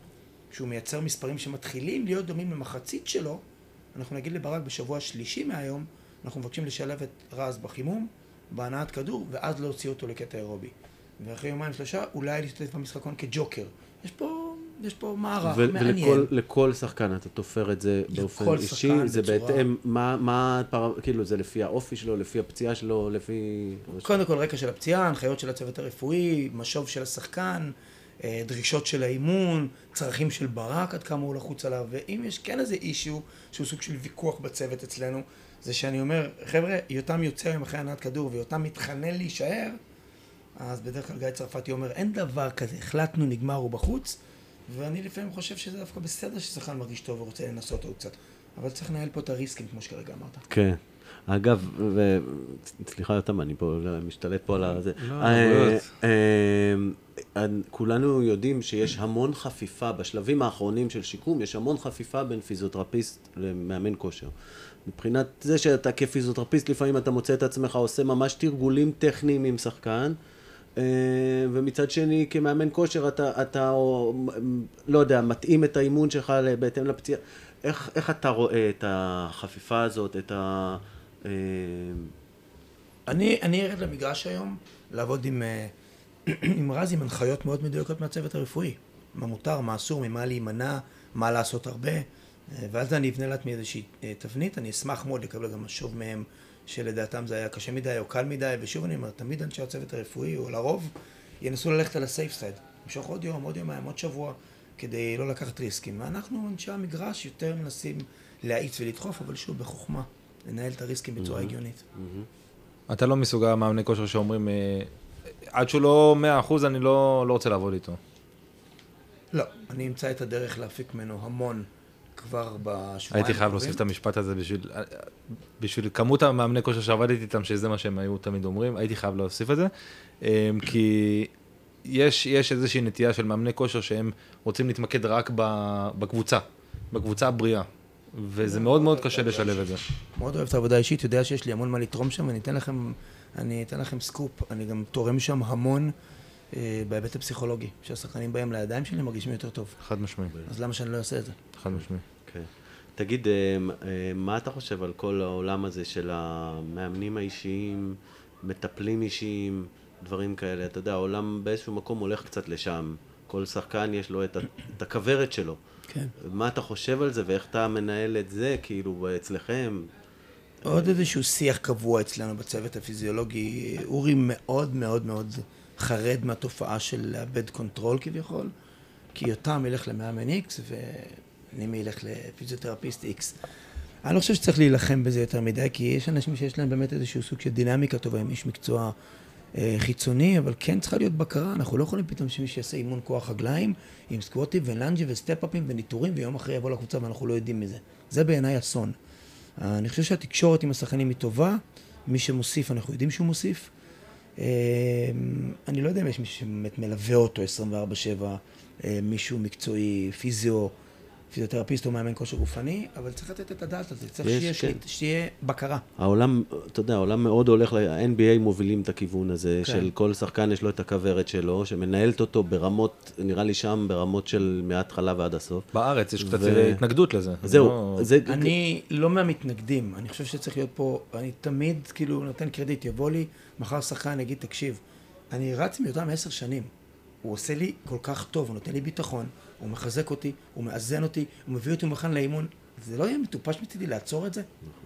כשהוא מייצר מספרים שמתחילים להיות דומים למחצית שלו, אנחנו נגיד לברק בשבוע השלישי מהיום, אנחנו מבקשים לשלב את רז בחימום, בהנעת כדור, ואז להוציא אותו לקטע אירובי. ואחרי יומיים שלושה, אולי להשתתף במשחקון כג'וקר. יש פה, יש פה מערך ו- מעניין. ולכל לכל שחקן אתה תופר את זה באופן אישי, זה בצורה- בהתאם, מה, מה, הפר... כאילו זה לפי האופי שלו, לפי הפציעה שלו, לפי... קודם כל רקע של הפציעה, הנחיות של הצוות הרפואי, משוב של השחקן, אה, דרישות של האימון, צרכים של ברק, עד כמה הוא לחוץ עליו, ואם יש כן איזה אישיו שהוא סוג של ויכוח בצוות אצלנו, זה שאני אומר, חבר'ה, יותם יוצא היום אחרי הנעת כדור ויותם מתחנן להישאר, אז בדרך כלל גיא צרפתי אומר, אין דבר כזה, החלטנו, נגמר, הוא בחוץ, ואני לפעמים חושב שזה דווקא בסדר ששחקן מרגיש טוב ורוצה לנסות עוד קצת, אבל צריך לנהל פה את הריסקים, כמו שכרגע אמרת. כן. אגב, ו... סליחה, יותם, אני פה משתלט פה על הזה. לא, אה, בריאות. אה, אה, כולנו יודעים שיש המון חפיפה, בשלבים האחרונים של שיקום, יש המון חפיפה בין פיזיותרפיסט למאמן כושר. מבחינת זה שאתה כפיזיותרפיסט, לפעמים אתה מוצא את עצמך עושה ממש תרגולים טכניים עם שחקן, ומצד שני, כמאמן כושר, אתה, אתה או, לא יודע, מתאים את האימון שלך בהתאם לפציעה. איך, איך אתה רואה את החפיפה הזאת, את ה... אה, אני, אני ארד למגרש היום לעבוד עם, אה, עם רז עם הנחיות מאוד מדויקות מהצוות הרפואי. מה מותר, מה אסור, ממה להימנע, מה לעשות הרבה. אה, ואז אני אבנה לעצמי איזושהי אה, תבנית. אני אשמח מאוד לקבל גם משוב מהם שלדעתם זה היה קשה מדי או קל מדי. ושוב אני אומר, תמיד אנשי הצוות הרפואי, או לרוב, ינסו ללכת על הסייף סייד. למשוך עוד יום, עוד יומיים, עוד שבוע, כדי לא לקחת ריסקים. ואנחנו, אנשי המגרש, יותר מנסים להאיץ ולדחוף, אבל שוב, בחוכמה. לנהל את הריסקים בצורה הגיונית. אתה לא מסוג המאמני כושר שאומרים, אה, עד שהוא לא 100% אני לא, לא רוצה לעבוד איתו. לא, אני אמצא את הדרך להפיק ממנו המון כבר בשבועיים הייתי חייב להוסיף את המשפט הזה בשביל, בשביל כמות המאמני כושר שעבדתי איתם, שזה מה שהם היו תמיד אומרים, הייתי חייב להוסיף את זה. אה, כי יש, יש איזושהי נטייה של מאמני כושר שהם רוצים להתמקד רק בקבוצה, בקבוצה הבריאה. וזה מאוד מאוד קשה לשלב את זה. מאוד אוהב את העבודה האישית, יודע שיש לי המון מה לתרום שם, ואני אתן לכם, אני אתן לכם סקופ, אני גם תורם שם המון אה, בהיבט הפסיכולוגי. כשהשחקנים באים לידיים שלי, מרגישים יותר טוב. חד משמעי, אז למה שאני לא אעשה את זה? חד משמעי. כן. תגיד, אה, אה, מה אתה חושב על כל העולם הזה של המאמנים האישיים, מטפלים אישיים, דברים כאלה? אתה יודע, העולם באיזשהו מקום הולך קצת לשם. כל שחקן יש לו את, את הכוורת שלו. כן. מה אתה חושב על זה ואיך אתה מנהל את זה, כאילו, אצלכם? עוד איזשהו שיח קבוע אצלנו בצוות הפיזיולוגי. אורי מאוד מאוד מאוד חרד מהתופעה של לאבד control כביכול, כי יותם ילך למאמן איקס ונימי ילך לפיזיותרפיסט איקס. אני לא חושב שצריך להילחם בזה יותר מדי, כי יש אנשים שיש להם באמת איזשהו סוג של דינמיקה טובה עם איש מקצוע אה, חיצוני, אבל כן צריכה להיות בקרה, אנחנו לא יכולים פתאום שמישהו יעשה אימון כוח רגליים עם סקווטים ולאנג'ים וסטפ-אפים וניתורים, ויום אחרי יבוא לקבוצה ואנחנו לא יודעים מזה. זה בעיניי אסון. אני חושב שהתקשורת עם השחקנים היא טובה, מי שמוסיף, אנחנו יודעים שהוא מוסיף. אה, אני לא יודע אם יש מישהו שבאמת מלווה אותו 24-7, אה, מישהו מקצועי, פיזיו, פיזיותרפיסט או מאמן כושר גופני, אבל צריך לתת את הדעת על זה, צריך יש, שיהיה, כן. שתהיה בקרה. העולם, אתה יודע, העולם מאוד הולך, ל-NBA מובילים את הכיוון הזה, כן. של כל שחקן יש לו את הכוורת שלו, שמנהלת אותו ברמות, נראה לי שם, ברמות של מההתחלה ועד הסוף. בארץ יש קצת ו- התנגדות לזה. זהו, לא- זה... אני לא מהמתנגדים, אני חושב שצריך להיות פה, אני תמיד כאילו נותן קרדיט, יבוא לי מחר שחקן, יגיד, תקשיב, אני רץ עם יותם עשר שנים, הוא עושה לי כל כך טוב, הוא נותן לי ביטחון, הוא מחזק אותי, הוא מאזן אותי, הוא מביא אותי מוכן לאימון, זה לא יהיה מטופש מצידי לעצור את זה?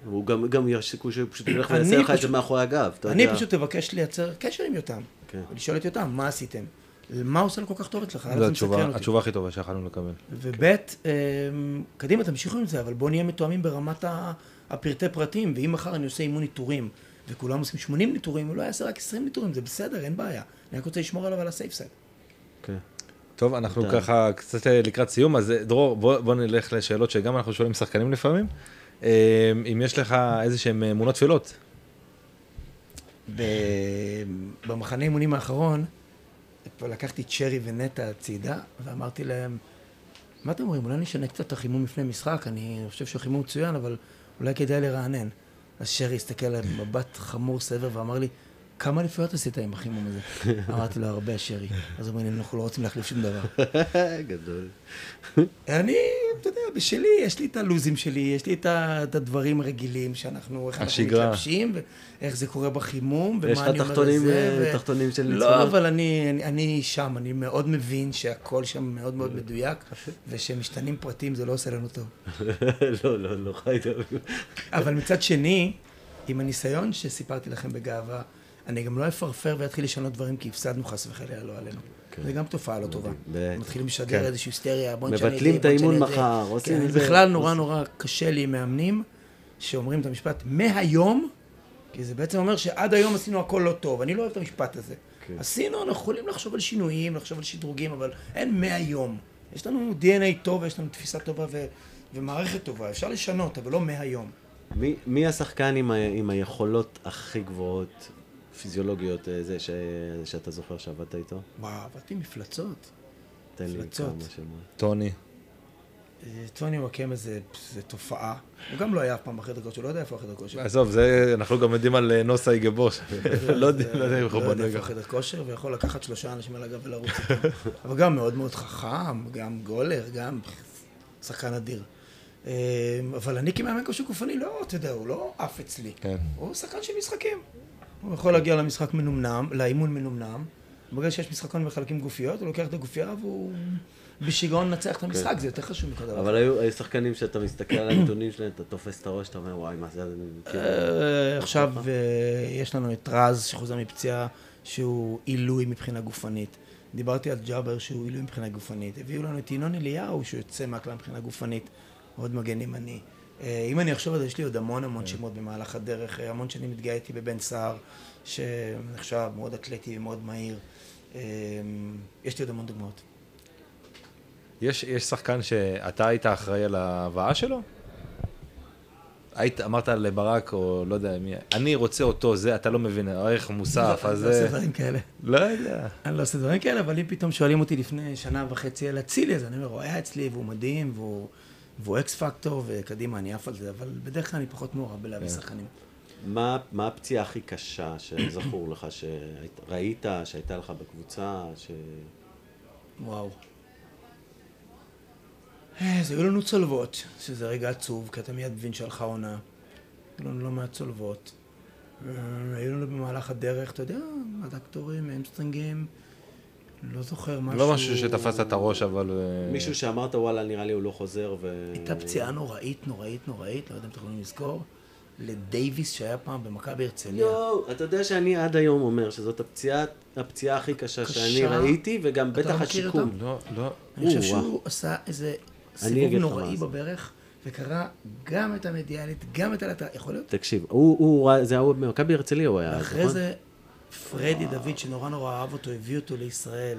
הוא גם, גם יש סיכוי שהוא פשוט ילך אני ויעשה לך את זה מאחורי הגב, אתה אני יודע. פשוט אבקש לייצר קשר עם יותם, כן. ולשאול את יותם, מה עשיתם? מה עושה לו כל כך טוב אצלך? זו התשובה? התשובה הכי טובה שיכולנו לקבל. וב' אמ, קדימה, תמשיכו עם זה, אבל בואו נהיה מתואמים ברמת ה- הפרטי פרטים, ואם מחר אני עושה אימון ניטורים, וכולם עושים 80 ניטורים, הוא לא יעשה רק 20 ניטורים, זה בסדר, אין בעיה. אני רק רוצה לשמור עליו על הסייף סייד. כן. טוב, אנחנו אתה- ככה קצת אה, לקראת סיום, אז אה, דרור, בוא, בוא נלך לשאלות שגם אנחנו שואלים שחקנים לפעמים. אה, אם יש לך איזה שהם אמונות תפילות. ב- במחנה אימונים האחרון, לקחתי את שרי ונטע הצידה, ואמרתי להם, מה אתם אומרים, אולי נשנה קצת את החימום לפני משחק, אני חושב שהחימום מצוין, אבל אולי כדאי לרענן. אז שרי הסתכל עליי במבט חמור סבר ואמר לי, כמה אליפויות עשית עם החימום הזה? אמרתי לו, הרבה, שרי. אז הוא אומר לי, אנחנו לא רוצים להחליף שום דבר. גדול. אני, אתה יודע, בשלי, יש לי את הלוזים שלי, יש לי את הדברים הרגילים שאנחנו, איך אנחנו. מתלבשים, ואיך זה קורה בחימום, ומה יש לך אני אומר לזה, אה, תחתונים של לא, ניצחונות? אבל אני, אני, אני שם, אני מאוד מבין שהכל שם מאוד מאוד מדויק, ושמשתנים פרטים זה לא עושה לנו טוב. לא, לא, לא, חי טוב. אבל מצד שני, עם הניסיון שסיפרתי לכם בגאווה, אני גם לא אפרפר ואתחיל לשנות דברים כי הפסדנו חס וחלילה לא עלינו. זה גם תופעה לא טובה. בטח. מתחילים לשדר כן. איזושהי היסטריה, בוא נשנה מבטלים זה, את בוא נשנה האימון. מחר, עושים כן, את זה. בכלל נורא עושים- נורא קשה לי עם מאמנים שאומרים את המשפט מהיום, כי זה בעצם אומר שעד היום עשינו הכל לא טוב. אני לא אוהב את המשפט הזה. כן. עשינו, אנחנו יכולים לחשוב על שינויים, לחשוב על שדרוגים, אבל אין מהיום. יש לנו DNA טוב, יש לנו תפיסה טובה ו- ומערכת טובה. אפשר לשנות, אבל לא מהיום. מי, מי השחקן עם, ה, עם היכולות הכי גבוהות, פיזיולוגיות, אה, זה ש, שאתה זוכר שעבדת איתו? וואו, עבדתי מפלצות. תן לי מפלצות. כמה שמות. טוני. אה, טוני וואקמה זה, זה תופעה. הוא גם לא היה אף פעם בחדר כושר, לא יודע איפה החדר כושר. עזוב, זה, אנחנו גם יודעים על אה, נוסה איגבוש. לא יודע לא יודע אם אנחנו לא יודע בנוי איפה. החדר כושר, ויכול לקחת שלושה אנשים על הגב ולרוץ. אבל גם מאוד מאוד חכם, גם גולר, גם שחקן אדיר. אבל אני כמאמן כושר גופני, לא, אתה יודע, הוא לא עף אצלי. כן. הוא שחקן של משחקים. הוא יכול להגיע למשחק מנומנם, לאימון מנומנם. ברגע שיש משחקון מחלקים גופיות, הוא לוקח את הגופייה והוא בשיגעון מנצח את המשחק, זה יותר חשוב מכל דבר. כן. אבל היו, היו שחקנים שאתה מסתכל על הנתונים שלהם, אתה תופס את הראש, אתה אומר, וואי, מה זה, אני כאילו... אה, עכשיו אה, יש לנו את רז שחוזר מפציעה שהוא עילוי מבחינה גופנית. דיברתי על ג'אבר שהוא עילוי מבחינה גופנית. הביאו לנו את ינון אליהו שהוא יוצא מהכלל מבחינה גופנית. עוד מגן ימני. אה, אם אני אחשוב על זה, יש לי עוד המון המון שמות במהלך הדרך. אה, המון שנים התגאיתי בבן סער, שנחשב מאוד אתלטי ומאוד מהיר. אה, יש לי עוד המון דוגמאות. יש, יש שחקן שאתה היית אחראי על ההבאה שלו? היית, אמרת לברק, או לא יודע מי, אני רוצה אותו, זה, אתה לא מבין, הערך מוסף, אז אני לא עושה. דברים כאלה. לא יודע. אני לא עושה דברים כאלה, אבל אם פתאום שואלים אותי לפני שנה וחצי על אצילי, אז אני אומר, הוא היה אצלי והוא מדהים, והוא, והוא אקס פקטור, וקדימה, אני עף על זה, אבל בדרך כלל אני פחות מעורב בלהביא כן. שחקנים. מה, מה הפציעה הכי קשה שזכור לך, שראית, שהייתה לך בקבוצה, ש... וואו. אה, אז היו לנו צולבות, שזה רגע עצוב, כי אתה מיד מבין שהלכה עונה. היו לנו לא מעט צולבות. אה, היו לנו במהלך הדרך, אתה יודע, הדקטורים, אמסטרינגים, לא זוכר משהו... לא משהו שתפסת את הראש, אבל... אה, מישהו שאמרת, וואלה, נראה לי הוא לא חוזר, ו... הייתה פציעה נוראית, נוראית, נוראית, לא יודע אם אתם יכולים לזכור, לדייוויס שהיה פעם במכבי הרצליה. יואו, אתה יודע שאני עד היום אומר שזאת הפציעה, הפציעה הכי קשה קשה. שאני ראיתי, וגם בטח לא השיקום. לא, לא. אני חושב. שהוא עשה איזה סיבוב נוראי. בברך, וקרא גם את המדיאלית, גם את הלטה, יכול להיות? תקשיב, הוא, הוא, זה היה במכבי הרצליה הוא היה, אז, ואחרי נכון? זה, פרדי דוד, שנורא נורא אהב אותו, הביא אותו לישראל,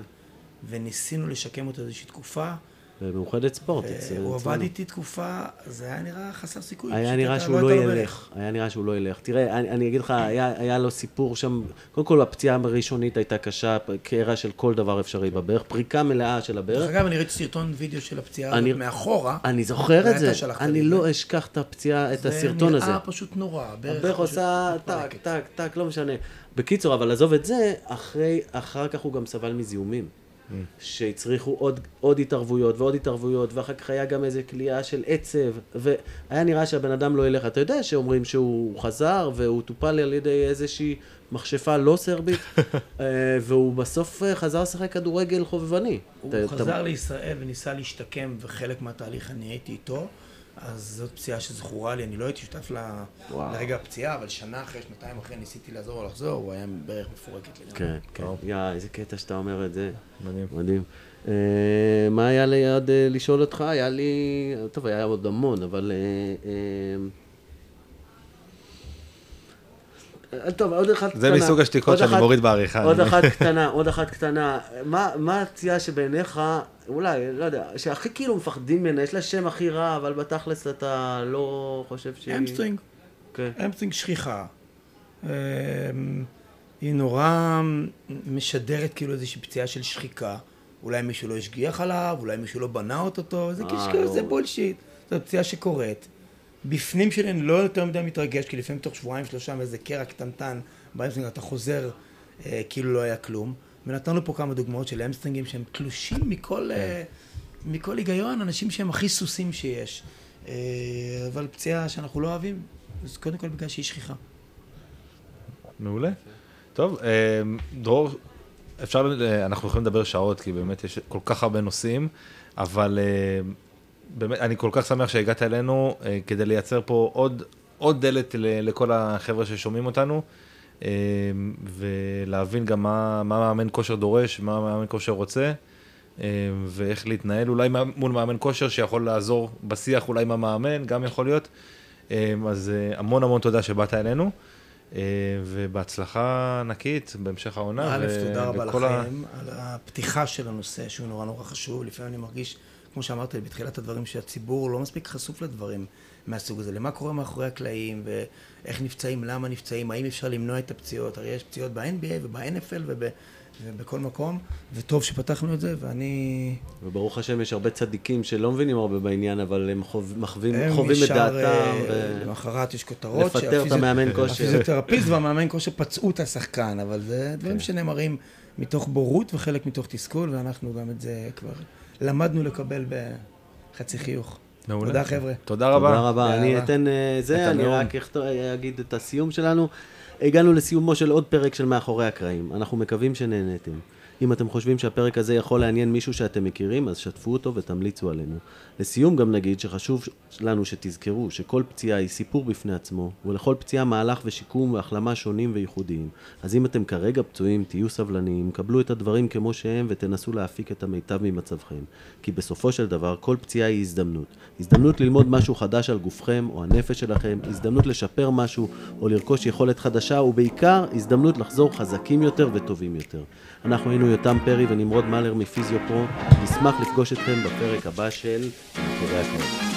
וניסינו לשקם אותו איזושהי תקופה. במאוחדת ספורט. אה, הוא. עבד איתי תקופה, זה היה נראה חסר סיכוי. היה נראה שהוא לא. ילך, היה נראה שהוא לא ילך. תראה, אני, אני אגיד לך, היה, לו סיפור שם, קודם כל הפציעה הראשונית הייתה קשה, קרע של כל דבר אפשרי בברך, פריקה מלאה של דרך הברך. אגב, אני ראיתי סרטון וידאו של הפציעה הזאת מאחורה. אני זוכר את זה, אני לא זה. אשכח את הפציעה, את הסרטון הזה. זה נראה פשוט נורא. הברך עושה טק. טק, טק, לא משנה. בקיצור, אבל עזוב את זה, אחרי, אחר כך הוא גם סבל מזיהומים. שהצריכו עוד, עוד התערבויות ועוד התערבויות, ואחר כך היה גם איזה כליאה של עצב, והיה נראה שהבן אדם לא ילך. אתה יודע שאומרים שהוא חזר, והוא טופל על ידי איזושהי מכשפה לא סרבית, אה, והוא בסוף אה, חזר לשחק כדורגל חובבני. הוא אתה- חזר אתה- לישראל וניסה להשתקם, וחלק מהתהליך אני הייתי איתו, אז זאת פציעה שזכורה לי, אני לא הייתי שותף ל-. לרגע הפציעה, אבל שנה אחרי, שנתיים אחרי ניסיתי לעזור לו לחזור, הוא היה ברך מפורקת לגמרי. כן, כן. יא, איזה קטע שאתה אומר את זה. מדהים. מדהים. אה, מה היה לי עוד אה, לשאול אותך? היה לי... טוב, היה עוד המון, אבל... אה, אה, טוב, עוד אחת קטנה. זה מסוג השתיקות שאני אחת- מוריד בעריכה. עוד אחת קטנה, עוד אחת קטנה. מה מה הפציעה שבעיניך, אולי, לא יודע, שהכי כאילו מפחדים ממנה, יש לה שם הכי רע, אבל בתכלס אתה לא חושב שהיא... hamstring, כן. hamstring שכיחה. אמ, היא נורא משדרת כאילו איזושהי פציעה של שחיקה. אולי מישהו לא השגיח עליו, אולי מישהו לא בנה אותו, זה אה, קשקוש, לא. זה bullshit. זו פציעה שקורית. בפנים אני לא יותר מדי מתרגש, כי לפעמים תוך שבועיים שלושה מאיזה קרע קטנטן, ב hamstring אתה חוזר אה, כאילו לא היה כלום. ונתנו פה כמה דוגמאות של המסטרינגים שהם תלושים מכל, אה, מכל היגיון, אנשים שהם הכי סוסים שיש. אה, אבל פציעה שאנחנו לא אוהבים, אז קודם כל בגלל שהיא שכיחה. מעולה. טוב, אה, דרור, אפשר, אה, אנחנו יכולים לדבר שעות, כי באמת יש כל כך הרבה נושאים, אבל אה, באמת, אני כל כך שמח שהגעת אלינו, אה, כדי לייצר פה עוד, עוד דלת ל- לכל החבר'ה ששומעים אותנו, אה, ולהבין גם מה, מה מאמן כושר דורש, מה מאמן כושר רוצה. אה, ואיך להתנהל אולי מול מאמן כושר שיכול לעזור בשיח אולי עם המאמן, גם יכול להיות. אה, אז אה, המון המון תודה שבאת אלינו, אה, ובהצלחה ענקית בהמשך העונה. א', ו- תודה רבה וכל ה- לכם על הפתיחה של הנושא, שהוא נורא נורא חשוב. לפעמים אני מרגיש כמו שאמרת בתחילת הדברים, שהציבור לא מספיק חשוף לדברים מהסוג הזה. למה קורה מאחורי הקלעים, ואיך נפצעים, למה נפצעים, האם אפשר למנוע את הפציעות. הרי יש פציעות ב-NBA וב-NFL וב... ובכל מקום, וטוב שפתחנו את זה, ואני... וברוך השם יש הרבה צדיקים שלא מבינים הרבה בעניין, אבל הם חוב, מחווים, הם חווים את דעתם. אה, ו... למחרת יש כותרות. לפטר את המאמן כושר. הפיזיותרפיסט והמאמן כושר פצעו את השחקן, אבל זה דברים כן. שנאמרים מתוך בורות וחלק מתוך תסכול, ואנחנו גם את זה כבר למדנו לקבל בחצי חיוך. מעולה. תודה חבר'ה. תודה רבה. תודה רבה. אני. אתן אה, זה, אני. רק אגיד את הסיום שלנו. הגענו לסיומו של עוד פרק של מאחורי הקרעים. אנחנו מקווים שנהניתם. אם אתם חושבים שהפרק הזה יכול לעניין מישהו שאתם מכירים, אז שתפו אותו ותמליצו עלינו. לסיום גם נגיד שחשוב לנו שתזכרו שכל פציעה היא סיפור בפני עצמו, ולכל פציעה מהלך ושיקום והחלמה שונים וייחודיים. אז אם אתם כרגע פצועים, תהיו סבלניים, קבלו את הדברים כמו שהם ותנסו להפיק את המיטב ממצבכם. כי בסופו של דבר, כל פציעה היא הזדמנות. הזדמנות ללמוד משהו חדש על גופכם או הנפש שלכם, הזדמנות לשפר משהו או לרכוש יכולת חדשה, ובעיקר הזדמנות לחזור חזקים יותר וטובים יותר. אנחנו היינו יותם פרי ונמרוד מלר מפיזיו פרו, נשמח לפגוש אתכם בפרק הבא של מאחורי הקלעים.